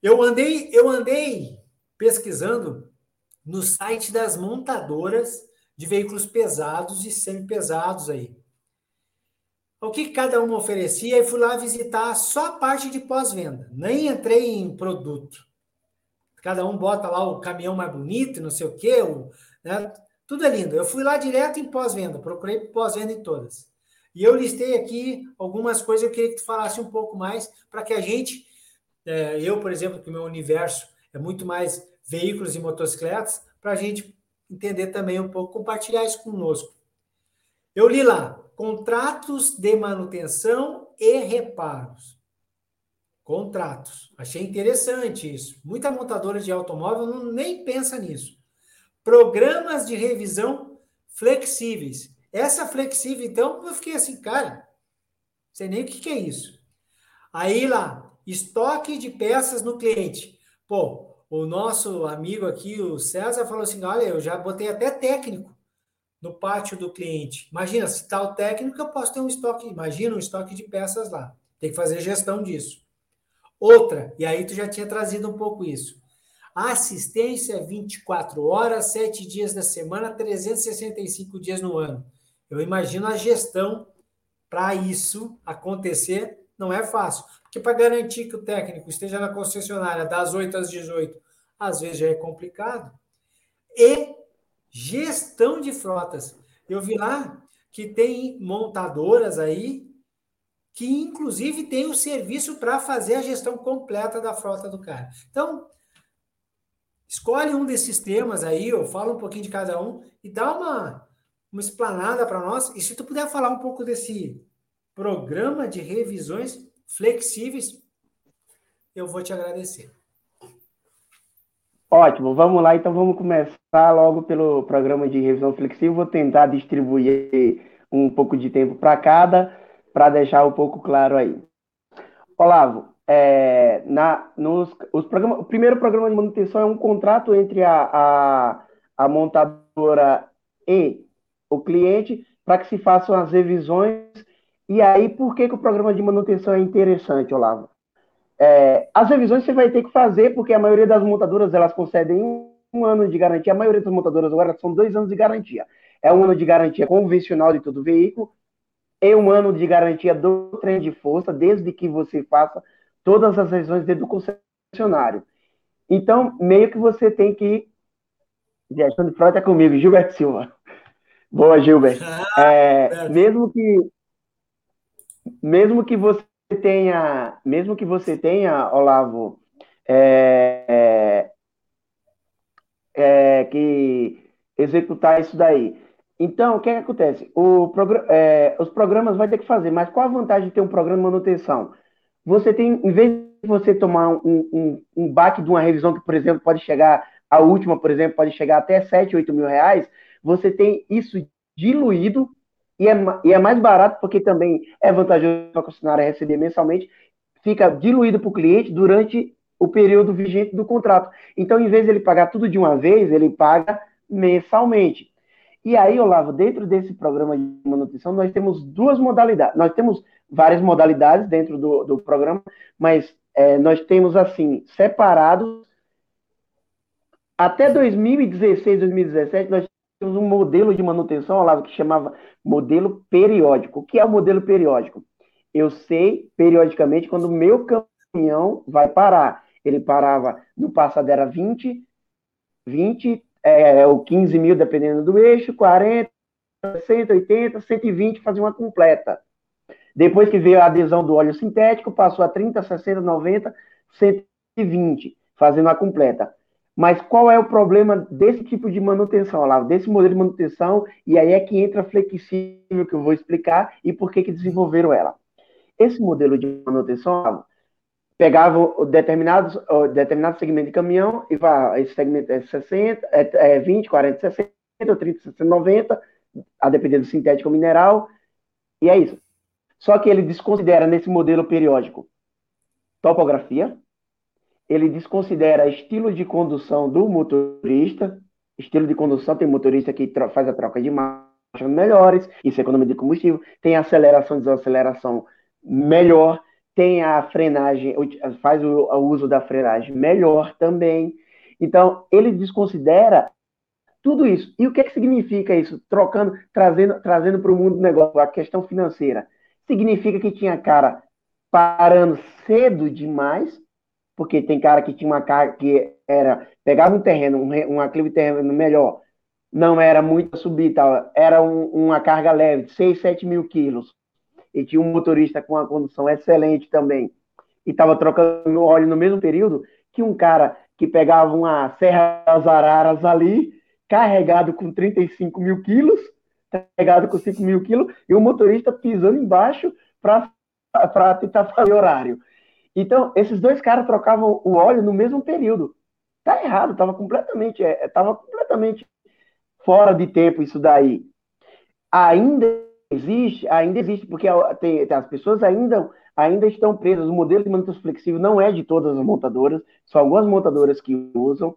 Eu andei, eu andei pesquisando no site das montadoras de veículos pesados e semi-pesados aí. O que cada uma oferecia e fui lá visitar só a parte de pós-venda. Nem entrei em produto. Cada um bota lá o caminhão mais bonito, não sei o quê, o, né? tudo é lindo. Eu fui lá direto em pós-venda, procurei pós-venda em todas. E eu listei aqui algumas coisas, eu queria que tu falasse um pouco mais, para que a gente, é, eu, por exemplo, que o meu universo é muito mais veículos e motocicletas, para a gente entender também um pouco, compartilhar isso conosco. Eu li lá, contratos de manutenção e reparos. Contratos. Achei interessante isso. Muita montadora de automóvel não, nem pensa nisso. Programas de revisão flexíveis. Essa flexível, então, eu fiquei assim, cara, sei nem o que, que é isso. Aí lá, estoque de peças no cliente. Pô, o nosso amigo aqui, o César, falou assim: olha, eu já botei até técnico no pátio do cliente. Imagina, se tal técnico, eu posso ter um estoque, imagina um estoque de peças lá. Tem que fazer gestão disso. Outra, e aí tu já tinha trazido um pouco isso. Assistência 24 horas, 7 dias da semana, 365 dias no ano. Eu imagino a gestão para isso acontecer não é fácil. Porque para garantir que o técnico esteja na concessionária das 8 às 18, às vezes já é complicado. E gestão de frotas. Eu vi lá que tem montadoras aí que inclusive tem o serviço para fazer a gestão completa da frota do cara. Então, escolhe um desses temas aí, eu falo um pouquinho de cada um e dá uma uma explanada para nós. E se tu puder falar um pouco desse programa de revisões flexíveis, eu vou te agradecer. Ótimo, vamos lá, então vamos começar logo pelo programa de revisão flexível. Vou tentar distribuir um pouco de tempo para cada, para deixar um pouco claro aí. Olavo, é, na, nos, os programa, o primeiro programa de manutenção é um contrato entre a, a, a montadora e o cliente para que se façam as revisões. E aí, por que, que o programa de manutenção é interessante, Olavo? É, as revisões você vai ter que fazer, porque a maioria das montadoras elas concedem um, um ano de garantia. A maioria das montadoras agora são dois anos de garantia. É um ano de garantia convencional de todo veículo e um ano de garantia do trem de força, desde que você faça todas as revisões dentro do concessionário. Então, meio que você tem que. Gestão de frota é comigo, Gilberto Silva. Boa, Gilbert. Ah, é, mesmo que mesmo que você tenha, mesmo que você tenha, Olavo, é, é, que executar isso daí. Então, o que, é que acontece? O é, os programas vai ter que fazer, mas qual a vantagem de ter um programa de manutenção? Você tem, em vez de você tomar um, um, um baque de uma revisão que, por exemplo, pode chegar, a última, por exemplo, pode chegar até 7, 8 mil reais, você tem isso diluído e é, e é mais barato porque também é vantajoso para a concessionária receber mensalmente, fica diluído para o cliente durante o período vigente do contrato. Então, em vez de ele pagar tudo de uma vez, ele paga mensalmente. E aí, Olavo, dentro desse programa de manutenção, nós temos duas modalidades. Nós temos várias modalidades dentro do, do programa, mas é, nós temos, assim, separados. Até 2016, 2017, nós temos um modelo de manutenção, Olavo, que chamava modelo periódico. O que é o modelo periódico? Eu sei, periodicamente, quando o meu caminhão vai parar. Ele parava, no passado era 20, 20 é, ou 15 mil, dependendo do eixo, 40, 60, 80, 120, fazia uma completa. Depois que veio a adesão do óleo sintético, passou a 30, 60, 90, 120, fazendo a completa. Mas qual é o problema desse tipo de manutenção, Olavo? Desse modelo de manutenção, e aí é que entra a flexível, que eu vou explicar, e por que, que desenvolveram ela. Esse modelo de manutenção, Olavo, pegava determinados, determinado segmento de caminhão e vai, esse segmento é 60, é, é 20, 40, 60, 30, 60, 90, a depender do sintético ou mineral, e é isso. Só que ele desconsidera nesse modelo periódico topografia, ele desconsidera estilo de condução do motorista, estilo de condução, tem motorista que faz a troca de marcha melhores, isso é economia de combustível, tem aceleração desaceleração melhor, tem a frenagem, faz o, o uso da frenagem melhor também. Então, ele desconsidera tudo isso. E o que, é que significa isso? Trocando, trazendo, trazendo para o mundo do negócio a questão financeira. Significa que tinha cara parando cedo demais, porque tem cara que tinha uma carga que era pegava um terreno, um, um aclive terreno melhor, não era muito subir, tal, era um, uma carga leve, 6, 7 mil quilos, e tinha um motorista com uma condução excelente também, e estava trocando óleo no mesmo período que um cara que pegava uma Serra das Araras ali, carregado com 35 mil quilos, carregado com 5 mil quilos, e o motorista pisando embaixo para tentar fazer horário. Então, esses dois caras trocavam o óleo no mesmo período. Tá errado, estava completamente, é, tava completamente fora de tempo isso daí. Ainda existe, ainda existe, porque tem, as pessoas ainda, ainda estão presas. O modelo de manutenção flexível não é de todas as montadoras, são algumas montadoras que usam.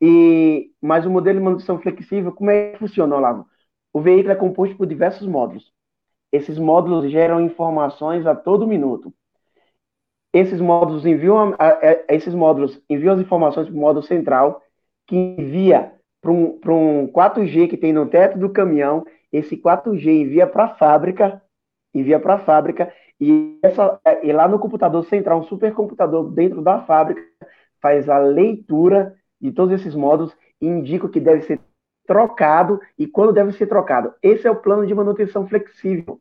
E, mas o modelo de manutenção flexível, como é que funciona, Olavo? O veículo é composto por diversos módulos. Esses módulos geram informações a todo minuto. Esses módulos enviam, esses módulos enviam as informações para o módulo central, que envia para um, um 4G que tem no teto do caminhão. Esse 4G envia para a fábrica, envia para a fábrica, e, essa, e lá no computador central, um supercomputador dentro da fábrica, faz a leitura de todos esses módulos e indica o que deve ser trocado e quando deve ser trocado. Esse é o plano de manutenção flexível,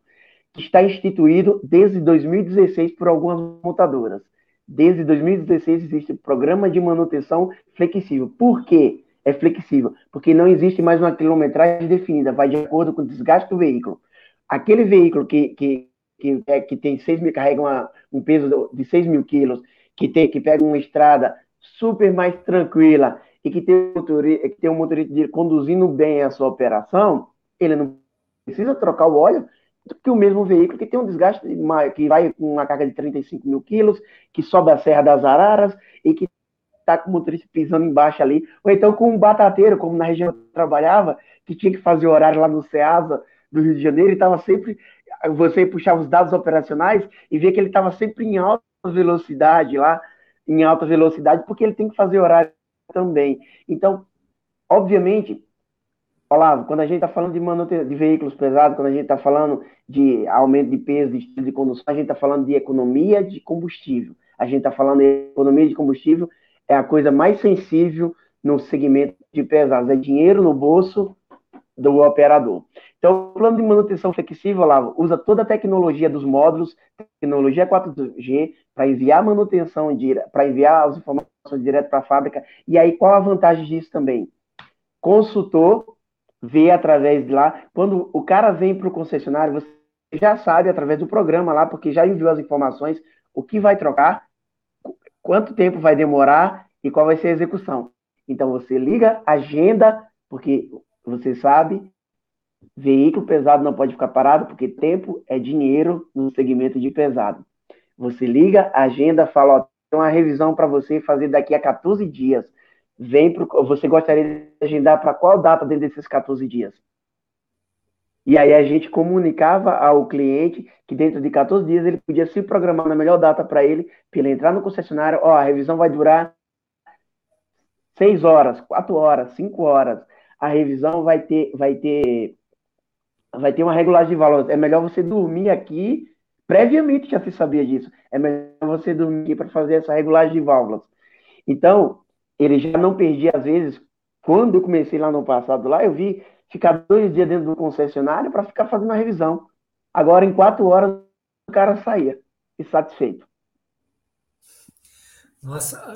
que está instituído desde 2016 por algumas montadoras. Desde 2016 existe o programa de manutenção flexível. Por quê? É flexível, porque não existe mais uma quilometragem definida, vai de acordo com o desgaste do veículo. Aquele veículo que, que, que, é, que tem 6 mil, carrega uma, um peso de 6 mil quilos, que, tem, que pega uma estrada super mais tranquila e que tem, motorista, que tem um motorista conduzindo bem a sua operação, ele não precisa trocar o óleo do que o mesmo veículo que tem um desgaste que vai com uma carga de 35 mil quilos, que sobe a Serra das Araras e que está com o motorista pisando embaixo ali, ou então com um batateiro, como na região que eu trabalhava, que tinha que fazer horário lá no Ceasa do Rio de Janeiro, e estava sempre, você puxava os dados operacionais e via que ele estava sempre em alta velocidade lá, em alta velocidade, porque ele tem que fazer horário também. Então, obviamente, Olavo, quando a gente está falando de, manutenção, de veículos pesados, quando a gente está falando de aumento de peso, de estilo de condução, a gente está falando de economia de combustível. A gente está falando de economia de combustível, é a coisa mais sensível no segmento de pesados. É dinheiro no bolso do operador. Então, o plano de manutenção flexível, Olavo, usa toda a tecnologia dos módulos, tecnologia 4G, para enviar manutenção, para enviar as informações direto para a fábrica. E aí, qual a vantagem disso também? Consultor vê através de lá. Quando o cara vem para o concessionário, você já sabe através do programa lá, porque já enviou as informações, o que vai trocar, quanto tempo vai demorar e qual vai ser a execução. Então você liga, agenda, porque você sabe, veículo pesado não pode ficar parado, porque tempo é dinheiro no segmento de pesado. Você liga, agenda, fala, ó, tem uma revisão para você fazer daqui a 14 dias vem pro, você gostaria de agendar para qual data dentro desses 14 dias? E aí a gente comunicava ao cliente que dentro de 14 dias ele podia se programar na melhor data para ele, para ele entrar no concessionário, ó, a revisão vai durar 6 horas, 4 horas, 5 horas. A revisão vai ter vai ter vai ter uma regulagem de valores. É melhor você dormir aqui, previamente já se sabia disso. É melhor você dormir para fazer essa regulagem de válvulas. Então, ele já não perdia, às vezes, quando eu comecei lá no passado, lá eu vi ficar dois dias dentro do concessionário para ficar fazendo a revisão. Agora, em quatro horas, o cara saía, insatisfeito. Nossa,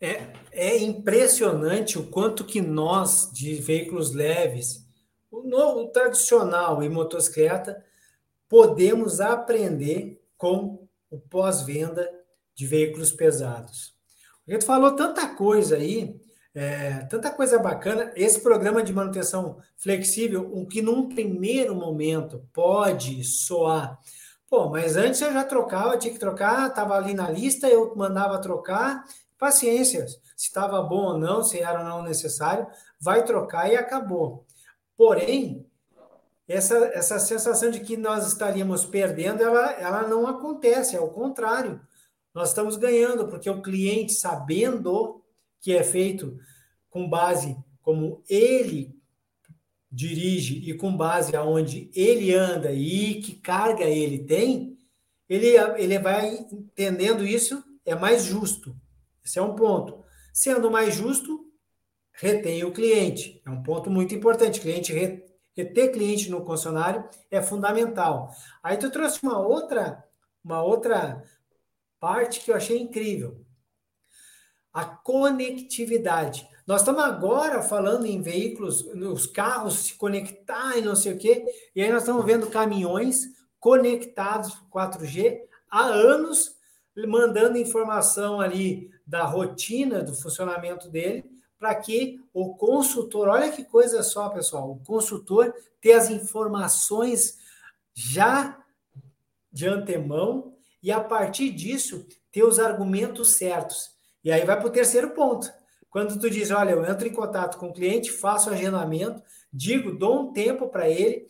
é, é impressionante o quanto que nós, de veículos leves, o, o tradicional e motocicleta, podemos aprender com o pós-venda de veículos pesados. A gente falou tanta coisa aí, é, tanta coisa bacana. Esse programa de manutenção flexível, o que num primeiro momento pode soar Pô, mas antes eu já trocava, tinha que trocar, estava ali na lista, eu mandava trocar. Paciência, se estava bom ou não, se era ou não necessário, vai trocar e acabou. Porém, essa, essa sensação de que nós estaríamos perdendo, ela, ela não acontece, é o contrário. Nós estamos ganhando, porque o cliente, sabendo que é feito com base como ele dirige e com base aonde ele anda e que carga ele tem, ele, ele vai entendendo isso, é mais justo. Esse é um ponto. Sendo mais justo, retém o cliente. É um ponto muito importante. Cliente reter cliente no concessionário é fundamental. Aí tu trouxe uma outra, uma outra parte que eu achei incrível. A conectividade. Nós estamos agora falando em veículos, nos carros se conectar e não sei o quê, e aí nós estamos vendo caminhões conectados 4G há anos, mandando informação ali da rotina do funcionamento dele, para que o consultor, olha que coisa só, pessoal, o consultor ter as informações já de antemão e a partir disso ter os argumentos certos. E aí vai para o terceiro ponto. Quando tu diz, olha, eu entro em contato com o cliente, faço agendamento, digo, dou um tempo para ele,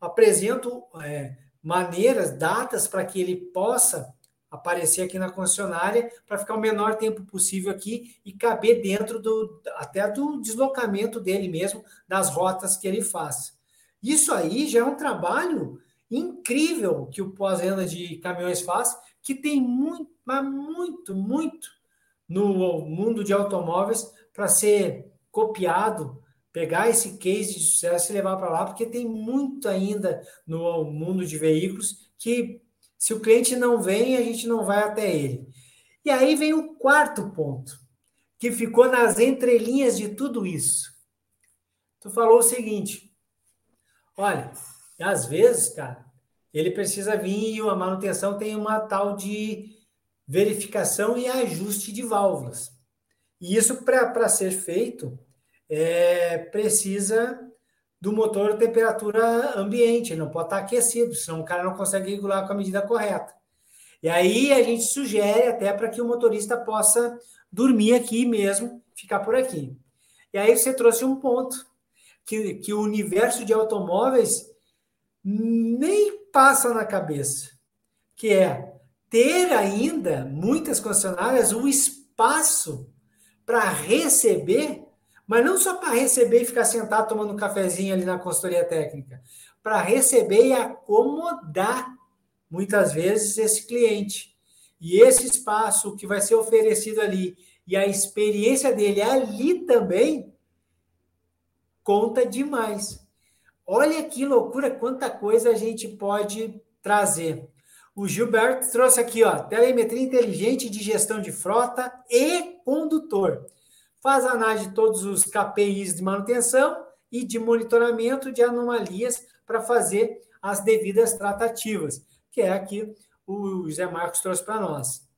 apresento é, maneiras, datas para que ele possa aparecer aqui na concessionária para ficar o menor tempo possível aqui e caber dentro do até do deslocamento dele mesmo, das rotas que ele faz. Isso aí já é um trabalho incrível que o pós-venda de caminhões faz, que tem muito, mas muito, muito no mundo de automóveis para ser copiado, pegar esse case de sucesso e levar para lá, porque tem muito ainda no mundo de veículos que se o cliente não vem, a gente não vai até ele. E aí vem o quarto ponto, que ficou nas entrelinhas de tudo isso. Tu falou o seguinte: olha, às vezes, cara, ele precisa vir e a manutenção tem uma tal de verificação e ajuste de válvulas. E isso, para ser feito, é, precisa do motor temperatura ambiente, não pode estar aquecido, senão o cara não consegue regular com a medida correta. E aí a gente sugere até para que o motorista possa dormir aqui mesmo, ficar por aqui. E aí você trouxe um ponto, que, que o universo de automóveis nem passa na cabeça, que é ter ainda muitas concessionárias o espaço para receber, mas não só para receber e ficar sentado tomando um cafezinho ali na consultoria técnica, para receber e acomodar muitas vezes esse cliente. E esse espaço que vai ser oferecido ali e a experiência dele ali também conta demais. Olha que loucura, quanta coisa a gente pode trazer. O Gilberto trouxe aqui, ó, telemetria inteligente de gestão de frota e condutor. Faz análise de todos os KPIs de manutenção e de monitoramento de anomalias para fazer as devidas tratativas, que é aqui o José Marcos trouxe para nós.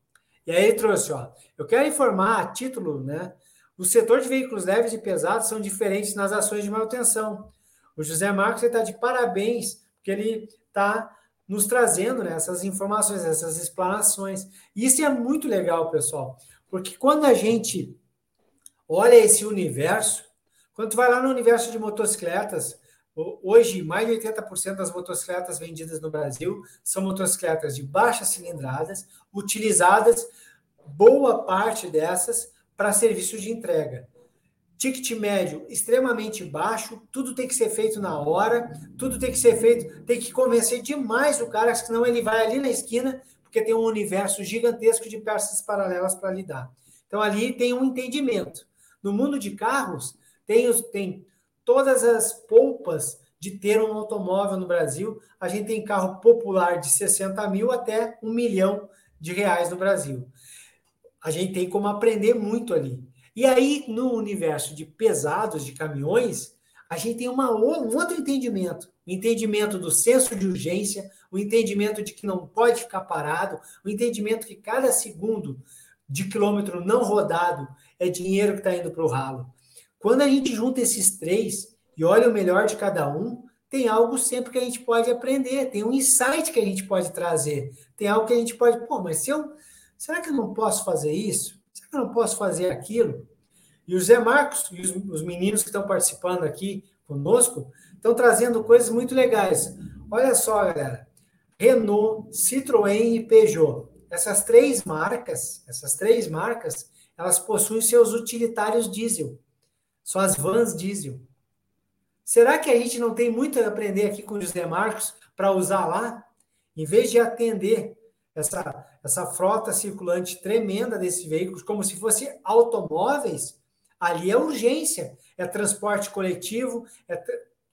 E aí ele trouxe, ó, eu quero informar a título, né? O setor de veículos leves e pesados são diferentes nas ações de manutenção. O José Marcos está de parabéns, porque ele está nos trazendo né, essas informações, essas explanações. Isso é muito legal, pessoal, porque quando a gente olha esse universo, quando tu vai lá no universo de motocicletas, hoje mais de 80% das motocicletas vendidas no Brasil são motocicletas de baixas cilindradas, utilizadas boa parte dessas para serviço de entrega ticket médio extremamente baixo, tudo tem que ser feito na hora, tudo tem que ser feito, tem que convencer demais o cara, senão ele vai ali na esquina, porque tem um universo gigantesco de peças paralelas para lidar. Então ali tem um entendimento. No mundo de carros, tem, os, tem todas as polpas de ter um automóvel no Brasil. A gente tem carro popular de 60 mil até um milhão de reais no Brasil. A gente tem como aprender muito ali. E aí, no universo de pesados, de caminhões, a gente tem uma, um outro entendimento. O entendimento do senso de urgência, o entendimento de que não pode ficar parado, o entendimento que cada segundo de quilômetro não rodado é dinheiro que está indo para o ralo. Quando a gente junta esses três e olha o melhor de cada um, tem algo sempre que a gente pode aprender, tem um insight que a gente pode trazer, tem algo que a gente pode, pô, mas se eu, será que eu não posso fazer isso? Será que eu não posso fazer aquilo? E o Zé Marcos e os, os meninos que estão participando aqui conosco estão trazendo coisas muito legais. Olha só, galera, Renault, Citroën e Peugeot. Essas três marcas, essas três marcas, elas possuem seus utilitários diesel, suas vans diesel. Será que a gente não tem muito a aprender aqui com o José Marcos para usar lá? Em vez de atender essa, essa frota circulante tremenda desses veículos, como se fossem automóveis, ali é urgência, é transporte coletivo, é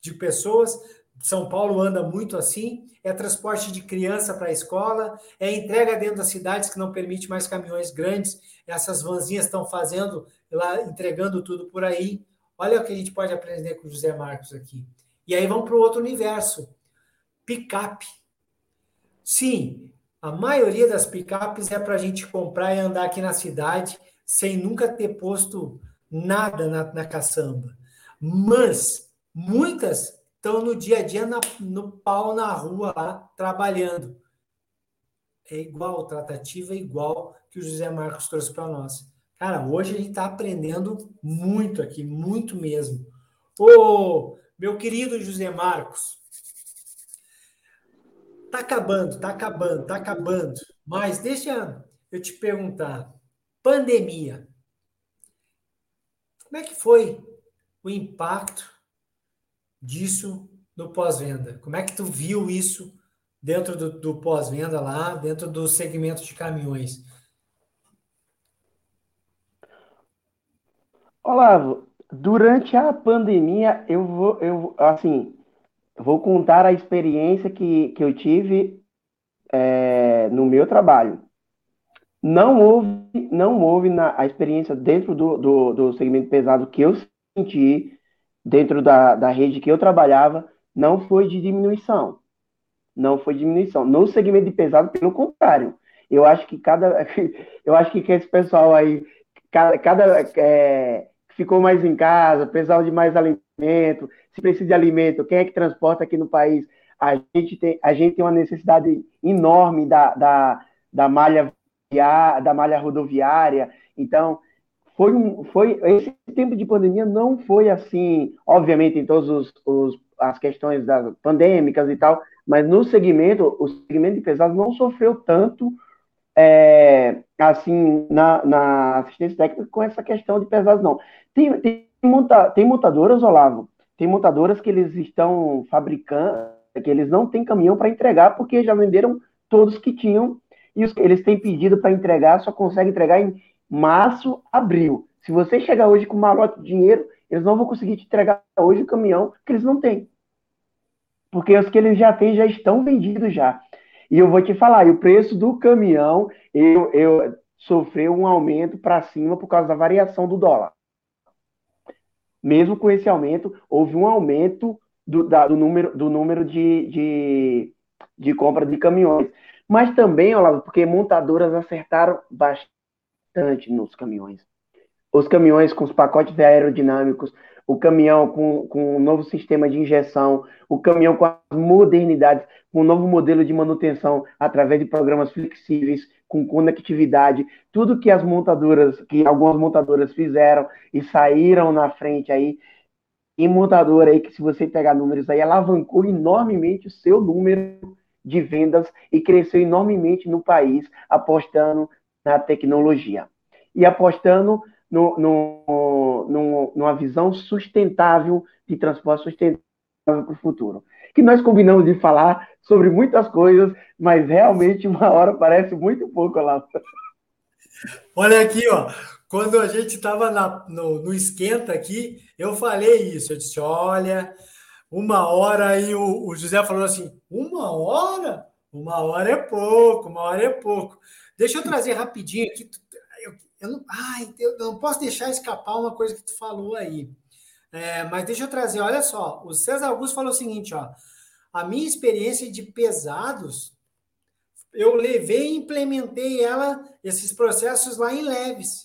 de pessoas. São Paulo anda muito assim, é transporte de criança para a escola, é entrega dentro das cidades que não permite mais caminhões grandes. Essas vanzinhas estão fazendo lá, entregando tudo por aí. Olha o que a gente pode aprender com o José Marcos aqui. E aí vamos para o outro universo. Picape. Sim, a maioria das picapes é para a gente comprar e andar aqui na cidade sem nunca ter posto nada na, na caçamba. Mas muitas estão no dia a dia na, no pau na rua lá, trabalhando. É igual, tratativa é igual que o José Marcos trouxe para nós. Cara, hoje a gente está aprendendo muito aqui, muito mesmo. Ô, meu querido José Marcos, tá acabando, tá acabando, tá acabando. Mas deixa eu te perguntar, pandemia, como é que foi o impacto disso no pós-venda? Como é que tu viu isso dentro do, do pós-venda lá, dentro do segmento de caminhões? Olavo, durante a pandemia, eu vou, eu, assim, vou contar a experiência que, que eu tive é, no meu trabalho. Não houve, não houve na, a experiência dentro do, do, do segmento pesado que eu senti, dentro da, da rede que eu trabalhava, não foi de diminuição. Não foi diminuição. No segmento de pesado, pelo contrário. Eu acho que cada. Eu acho que esse pessoal aí, cada, cada é, ficou mais em casa, precisava de mais alimento, se precisa de alimento, quem é que transporta aqui no país? A gente tem, a gente tem uma necessidade enorme da, da, da, malha, da malha rodoviária, então foi, um, foi esse tempo de pandemia não foi assim, obviamente em todas os, os, as questões das pandêmicas e tal, mas no segmento, o segmento de pesados não sofreu tanto é, assim, na, na, assistência técnica com essa questão de pesados, não. Tem, tem, monta, tem montadoras, Olavo, tem montadoras que eles estão fabricando, que eles não têm caminhão para entregar, porque já venderam todos que tinham, e os, eles têm pedido para entregar, só conseguem entregar em março, abril. Se você chegar hoje com malote de dinheiro, eles não vão conseguir te entregar hoje o caminhão, que eles não têm. Porque os que eles já têm já estão vendidos já. E eu vou te falar, e o preço do caminhão, eu, eu sofreu um aumento para cima por causa da variação do dólar. Mesmo com esse aumento, houve um aumento do, da, do número, do número de, de, de compra de caminhões. Mas também, Olavo, porque montadoras acertaram bastante nos caminhões. Os caminhões com os pacotes aerodinâmicos, o caminhão com, com um novo sistema de injeção, o caminhão com as modernidades, com um novo modelo de manutenção através de programas flexíveis, com conectividade, tudo que as montadoras, que algumas montadoras fizeram e saíram na frente aí, e montadora aí que se você pegar números aí, alavancou enormemente o seu número de vendas e cresceu enormemente no país, apostando na tecnologia. E apostando no, no, no, numa visão sustentável de transporte sustentável para o futuro. Que nós combinamos de falar sobre muitas coisas, mas realmente uma hora parece muito pouco lá. Olha aqui, ó. Quando a gente estava no, no esquenta aqui, eu falei isso. Eu disse: olha, uma hora aí o, o José falou assim: uma hora? Uma hora é pouco, uma hora é pouco. Deixa eu trazer rapidinho aqui eu não, ai, eu não posso deixar escapar uma coisa que tu falou aí. É, mas deixa eu trazer, olha só, o César Augusto falou o seguinte, ó, a minha experiência de pesados, eu levei e implementei ela, esses processos lá em leves.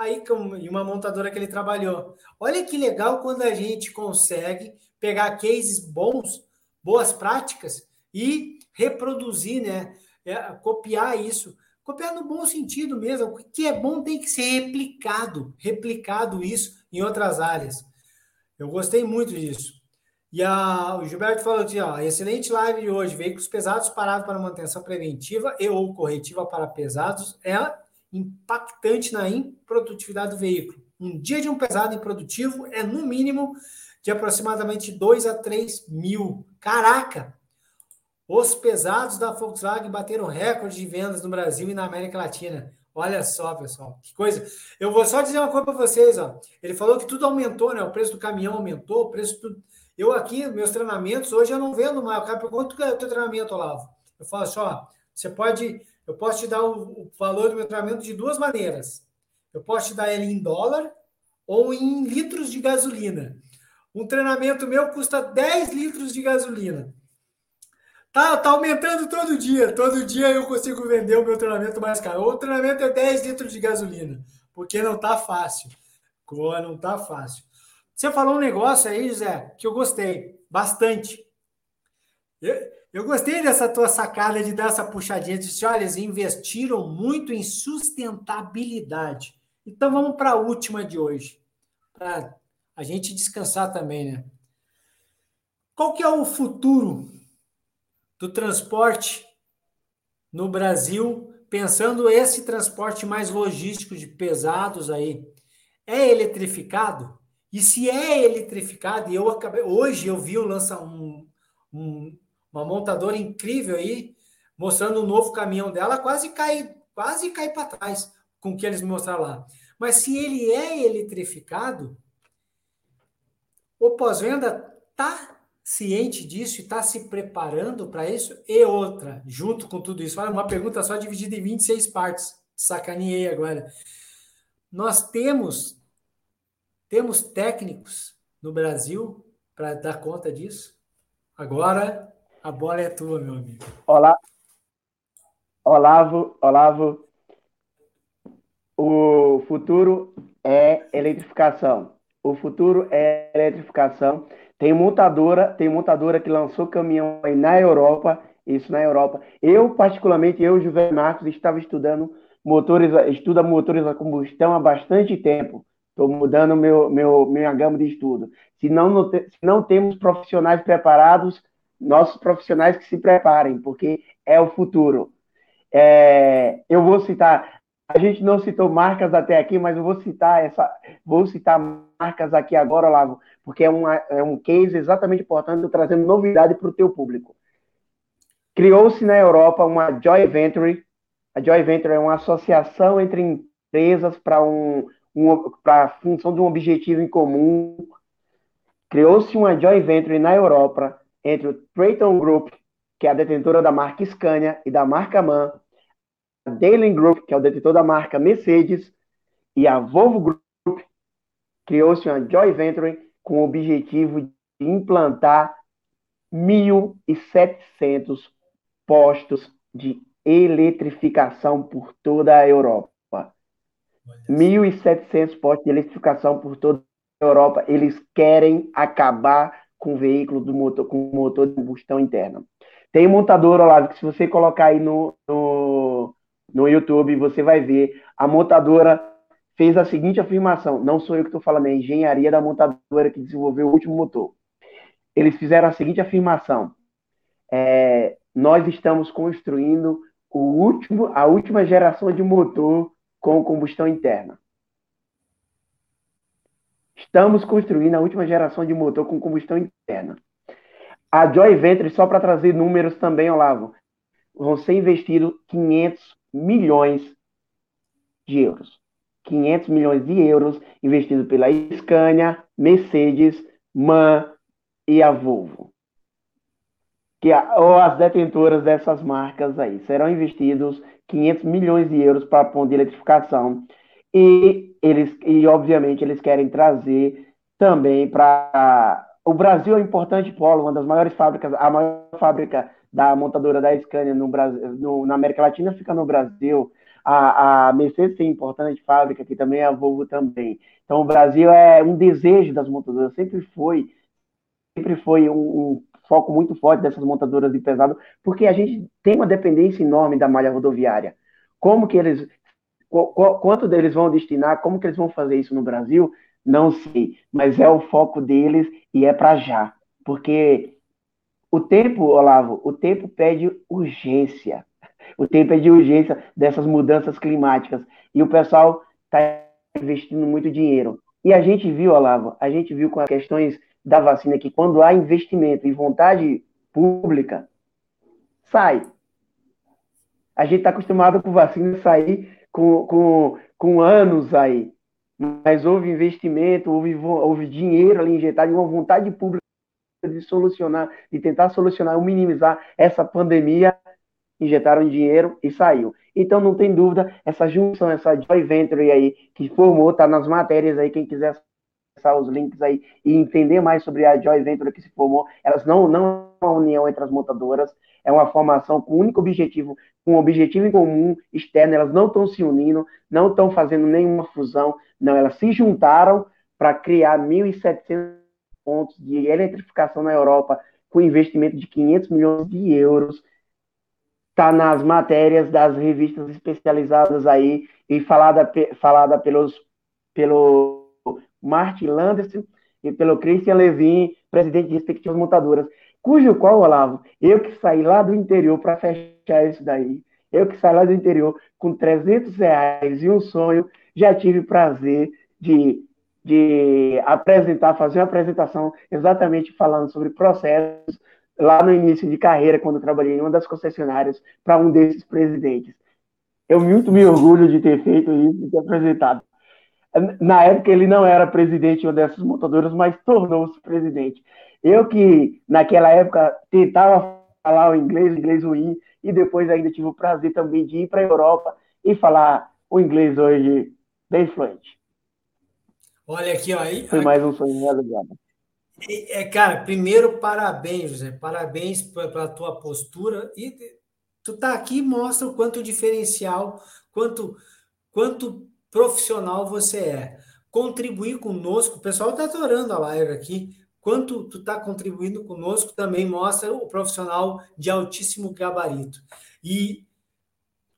Aí em uma montadora que ele trabalhou. Olha que legal quando a gente consegue pegar cases bons, boas práticas e reproduzir, né? É, copiar isso. Copiar no bom sentido mesmo. O que é bom tem que ser replicado, replicado isso em outras áreas. Eu gostei muito disso. E a, o Gilberto falou aqui, ó, excelente live de hoje. Veículos pesados parados para manutenção preventiva e ou corretiva para pesados é impactante na improdutividade do veículo. Um dia de um pesado improdutivo é, no mínimo, de aproximadamente 2 a 3 mil. Caraca! Os pesados da Volkswagen bateram recorde de vendas no Brasil e na América Latina. Olha só, pessoal, que coisa. Eu vou só dizer uma coisa para vocês, ó. Ele falou que tudo aumentou, né? O preço do caminhão aumentou, o preço do... Eu aqui, meus treinamentos, hoje eu não vendo mais. Eu quero quanto que é o teu treinamento, Olavo? Eu falo assim, ó, você pode, eu posso te dar o, o valor do meu treinamento de duas maneiras. Eu posso te dar ele em dólar ou em litros de gasolina. Um treinamento meu custa 10 litros de gasolina. Tá, tá aumentando todo dia. Todo dia eu consigo vender o meu treinamento mais caro. O treinamento é 10 litros de gasolina, porque não tá fácil. Não tá fácil. Você falou um negócio aí, José, que eu gostei bastante. Eu, eu gostei dessa tua sacada de dar essa puxadinha. Disse, olha, eles investiram muito em sustentabilidade. Então vamos para a última de hoje, para a gente descansar também, né? Qual que é o futuro do transporte no Brasil, pensando esse transporte mais logístico de pesados aí, é eletrificado? E se é eletrificado, e eu acabei, hoje eu vi o lança um, um, uma montadora incrível aí, mostrando um novo caminhão dela, quase cai, quase cai para trás com o que eles me mostraram lá. Mas se ele é eletrificado, o pós-venda tá ciente disso e está se preparando para isso? E outra, junto com tudo isso, uma pergunta só dividida em 26 partes. Sacaneei agora. Nós temos temos técnicos no Brasil para dar conta disso? Agora a bola é tua, meu amigo. Olá. Olavo, Olavo, o futuro é eletrificação. O futuro é eletrificação. Tem montadora, tem montadora que lançou caminhão aí na Europa, isso na Europa. Eu, particularmente, eu, José Marcos, estava estudando motores, estuda motores a combustão há bastante tempo. Estou mudando meu, meu, minha gama de estudo. Se não, se não temos profissionais preparados, nossos profissionais que se preparem, porque é o futuro. É, eu vou citar, a gente não citou marcas até aqui, mas eu vou citar essa, vou citar marcas aqui agora, Lavo, porque é, uma, é um case exatamente importante, trazendo novidade para o teu público. Criou-se na Europa uma Joy Venture. A Joy Venture é uma associação entre empresas para um, um, a função de um objetivo em comum. Criou-se uma Joy Venture na Europa entre o Trayton Group, que é a detentora da marca Scania e da marca MAN, a Daily Group, que é o detentor da marca Mercedes, e a Volvo Group, criou-se uma Joy Venture com o objetivo de implantar 1.700 postos de eletrificação por toda a Europa. 1.700 postos de eletrificação por toda a Europa. Eles querem acabar com veículo do motor, com motor de combustão interna. Tem montadora lá, que se você colocar aí no, no, no YouTube, você vai ver a montadora fez a seguinte afirmação: não sou eu que estou falando, é a engenharia da montadora que desenvolveu o último motor. Eles fizeram a seguinte afirmação: é, nós estamos construindo o último, a última geração de motor com combustão interna. Estamos construindo a última geração de motor com combustão interna. A Joy Venture, só para trazer números também, Olavo, vão ser investidos 500 milhões de euros. 500 milhões de euros investidos pela Scania, Mercedes, MAN e a Volvo. Que ou as detentoras dessas marcas aí serão investidos 500 milhões de euros para a ponto de eletrificação e eles e obviamente eles querem trazer também para o Brasil é um importante polo, uma das maiores fábricas, a maior fábrica da montadora da Scania no Brasil, no, na América Latina fica no Brasil, a, a Mercedes tem importante fábrica, que também a Volvo também. Então, o Brasil é um desejo das montadoras, sempre foi, sempre foi um, um foco muito forte dessas montadoras de pesado, porque a gente tem uma dependência enorme da malha rodoviária. Como que eles, quanto deles vão destinar, como que eles vão fazer isso no Brasil, não sei, mas é o foco deles e é para já, porque o tempo, Olavo, o tempo pede urgência. O tempo é de urgência dessas mudanças climáticas. E o pessoal está investindo muito dinheiro. E a gente viu, Olavo, a gente viu com as questões da vacina que quando há investimento e vontade pública, sai. A gente está acostumado com vacina sair com, com, com anos aí. Mas houve investimento, houve, houve dinheiro ali injetado, uma vontade pública de solucionar, de tentar solucionar ou minimizar essa pandemia, injetaram dinheiro e saiu. Então não tem dúvida, essa junção, essa joint venture aí que formou, tá nas matérias aí, quem quiser acessar os links aí e entender mais sobre a joint venture que se formou, elas não não união entre as montadoras, é uma formação com único objetivo, com um objetivo em comum externo, elas não estão se unindo, não estão fazendo nenhuma fusão, não, elas se juntaram para criar 1.700 pontos de eletrificação na Europa com investimento de 500 milhões de euros. Está nas matérias das revistas especializadas aí e falada, falada pelos, pelo Martin Landerson e pelo Christian Levin, presidente de respectivas montadoras, cujo qual, Olavo, eu que saí lá do interior para fechar isso daí, eu que saí lá do interior com 300 reais e um sonho, já tive prazer de de apresentar, fazer uma apresentação exatamente falando sobre processos lá no início de carreira, quando trabalhei em uma das concessionárias para um desses presidentes. Eu muito me orgulho de ter feito isso, de ter apresentado. Na época ele não era presidente de uma dessas montadoras, mas tornou-se presidente. Eu que naquela época tentava falar o inglês, o inglês ruim, e depois ainda tive o prazer também de ir para a Europa e falar o inglês hoje bem fluente. Olha aqui, ó. Aí, Foi mais um sonho realizado. É, cara, primeiro, parabéns, José. Parabéns pela tua postura. E tu tá aqui mostra o quanto diferencial, quanto, quanto profissional você é. Contribuir conosco, o pessoal está adorando a live aqui. Quanto tu está contribuindo conosco também mostra o profissional de altíssimo gabarito. E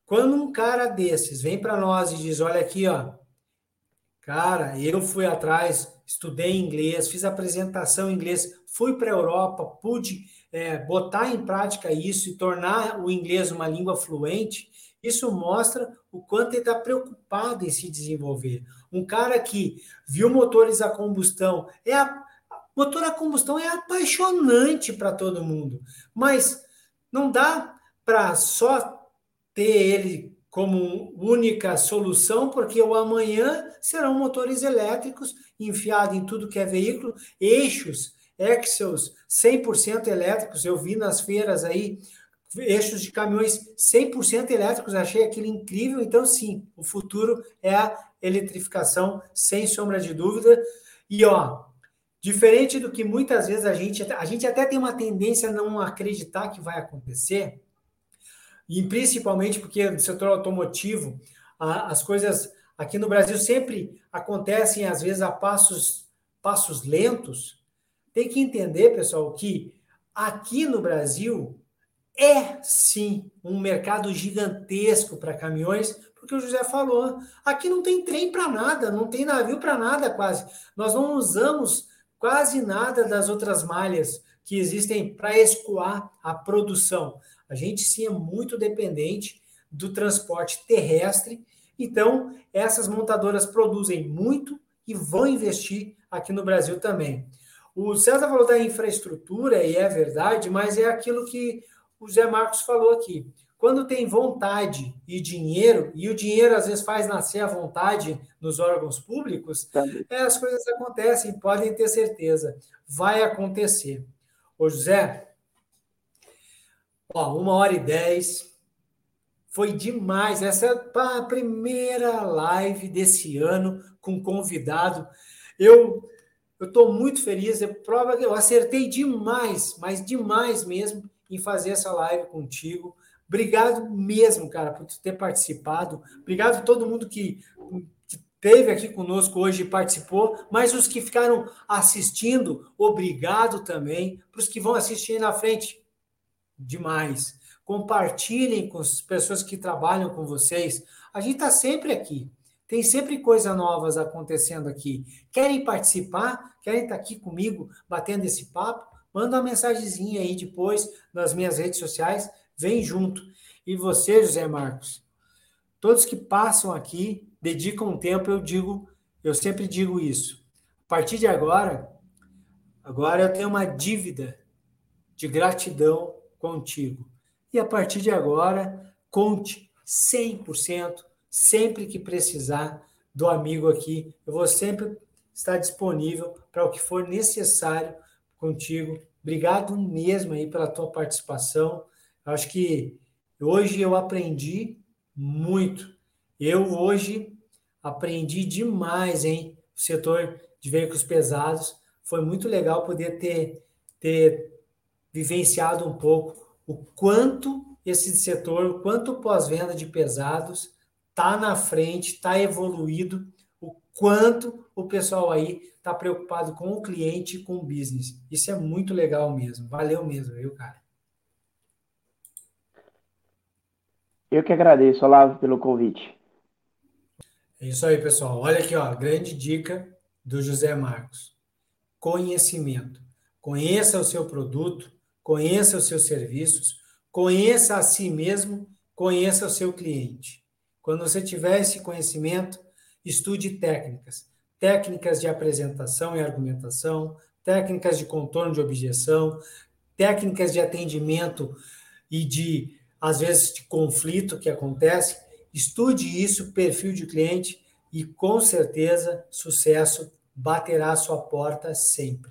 quando um cara desses vem para nós e diz: Olha aqui, ó, Cara, eu fui atrás, estudei inglês, fiz apresentação em inglês, fui para a Europa, pude é, botar em prática isso e tornar o inglês uma língua fluente. Isso mostra o quanto ele está preocupado em se desenvolver. Um cara que viu motores a combustão, é a, motor a combustão é apaixonante para todo mundo, mas não dá para só ter ele como única solução, porque o amanhã serão motores elétricos enfiados em tudo que é veículo, eixos, Excels 100% elétricos, eu vi nas feiras aí, eixos de caminhões 100% elétricos, achei aquilo incrível, então sim, o futuro é a eletrificação, sem sombra de dúvida, e ó, diferente do que muitas vezes a gente, a gente até tem uma tendência a não acreditar que vai acontecer, e principalmente porque no setor automotivo, as coisas aqui no Brasil sempre acontecem, às vezes, a passos, passos lentos. Tem que entender, pessoal, que aqui no Brasil é sim um mercado gigantesco para caminhões, porque o José falou, aqui não tem trem para nada, não tem navio para nada quase. Nós não usamos quase nada das outras malhas que existem para escoar a produção. A gente sim é muito dependente do transporte terrestre. Então, essas montadoras produzem muito e vão investir aqui no Brasil também. O César falou da infraestrutura, e é verdade, mas é aquilo que o Zé Marcos falou aqui. Quando tem vontade e dinheiro, e o dinheiro às vezes faz nascer a vontade nos órgãos públicos, é, as coisas acontecem, podem ter certeza. Vai acontecer. Ô José, Ó, uma hora e dez. Foi demais. Essa é a primeira live desse ano com convidado. Eu eu estou muito feliz. É prova que eu acertei demais, mas demais mesmo, em fazer essa live contigo. Obrigado mesmo, cara, por ter participado. Obrigado a todo mundo que, que teve aqui conosco hoje e participou, mas os que ficaram assistindo, obrigado também. Para os que vão assistir na frente, demais. Compartilhem com as pessoas que trabalham com vocês. A gente está sempre aqui. Tem sempre coisas novas acontecendo aqui. Querem participar? Querem estar tá aqui comigo batendo esse papo? Manda uma mensagenzinha aí depois nas minhas redes sociais. Vem junto. E você, José Marcos, todos que passam aqui, dedicam um tempo, eu digo, eu sempre digo isso. A partir de agora, agora eu tenho uma dívida de gratidão contigo. E a partir de agora, conte 100%, sempre que precisar do amigo aqui. Eu vou sempre estar disponível para o que for necessário contigo. Obrigado mesmo aí pela tua participação. Eu acho que hoje eu aprendi muito. Eu hoje aprendi demais, hein? O setor de veículos pesados. Foi muito legal poder ter, ter vivenciado um pouco o quanto esse setor, o quanto pós-venda de pesados está na frente, está evoluído, o quanto o pessoal aí está preocupado com o cliente e com o business. Isso é muito legal mesmo. Valeu mesmo, viu, cara? Eu que agradeço, Olavo, pelo convite. É isso aí, pessoal. Olha aqui, ó, grande dica do José Marcos. Conhecimento. Conheça o seu produto, conheça os seus serviços, conheça a si mesmo, conheça o seu cliente. Quando você tiver esse conhecimento, estude técnicas, técnicas de apresentação e argumentação, técnicas de contorno de objeção, técnicas de atendimento e de às vezes de conflito que acontece. Estude isso, perfil de cliente e com certeza sucesso baterá a sua porta sempre.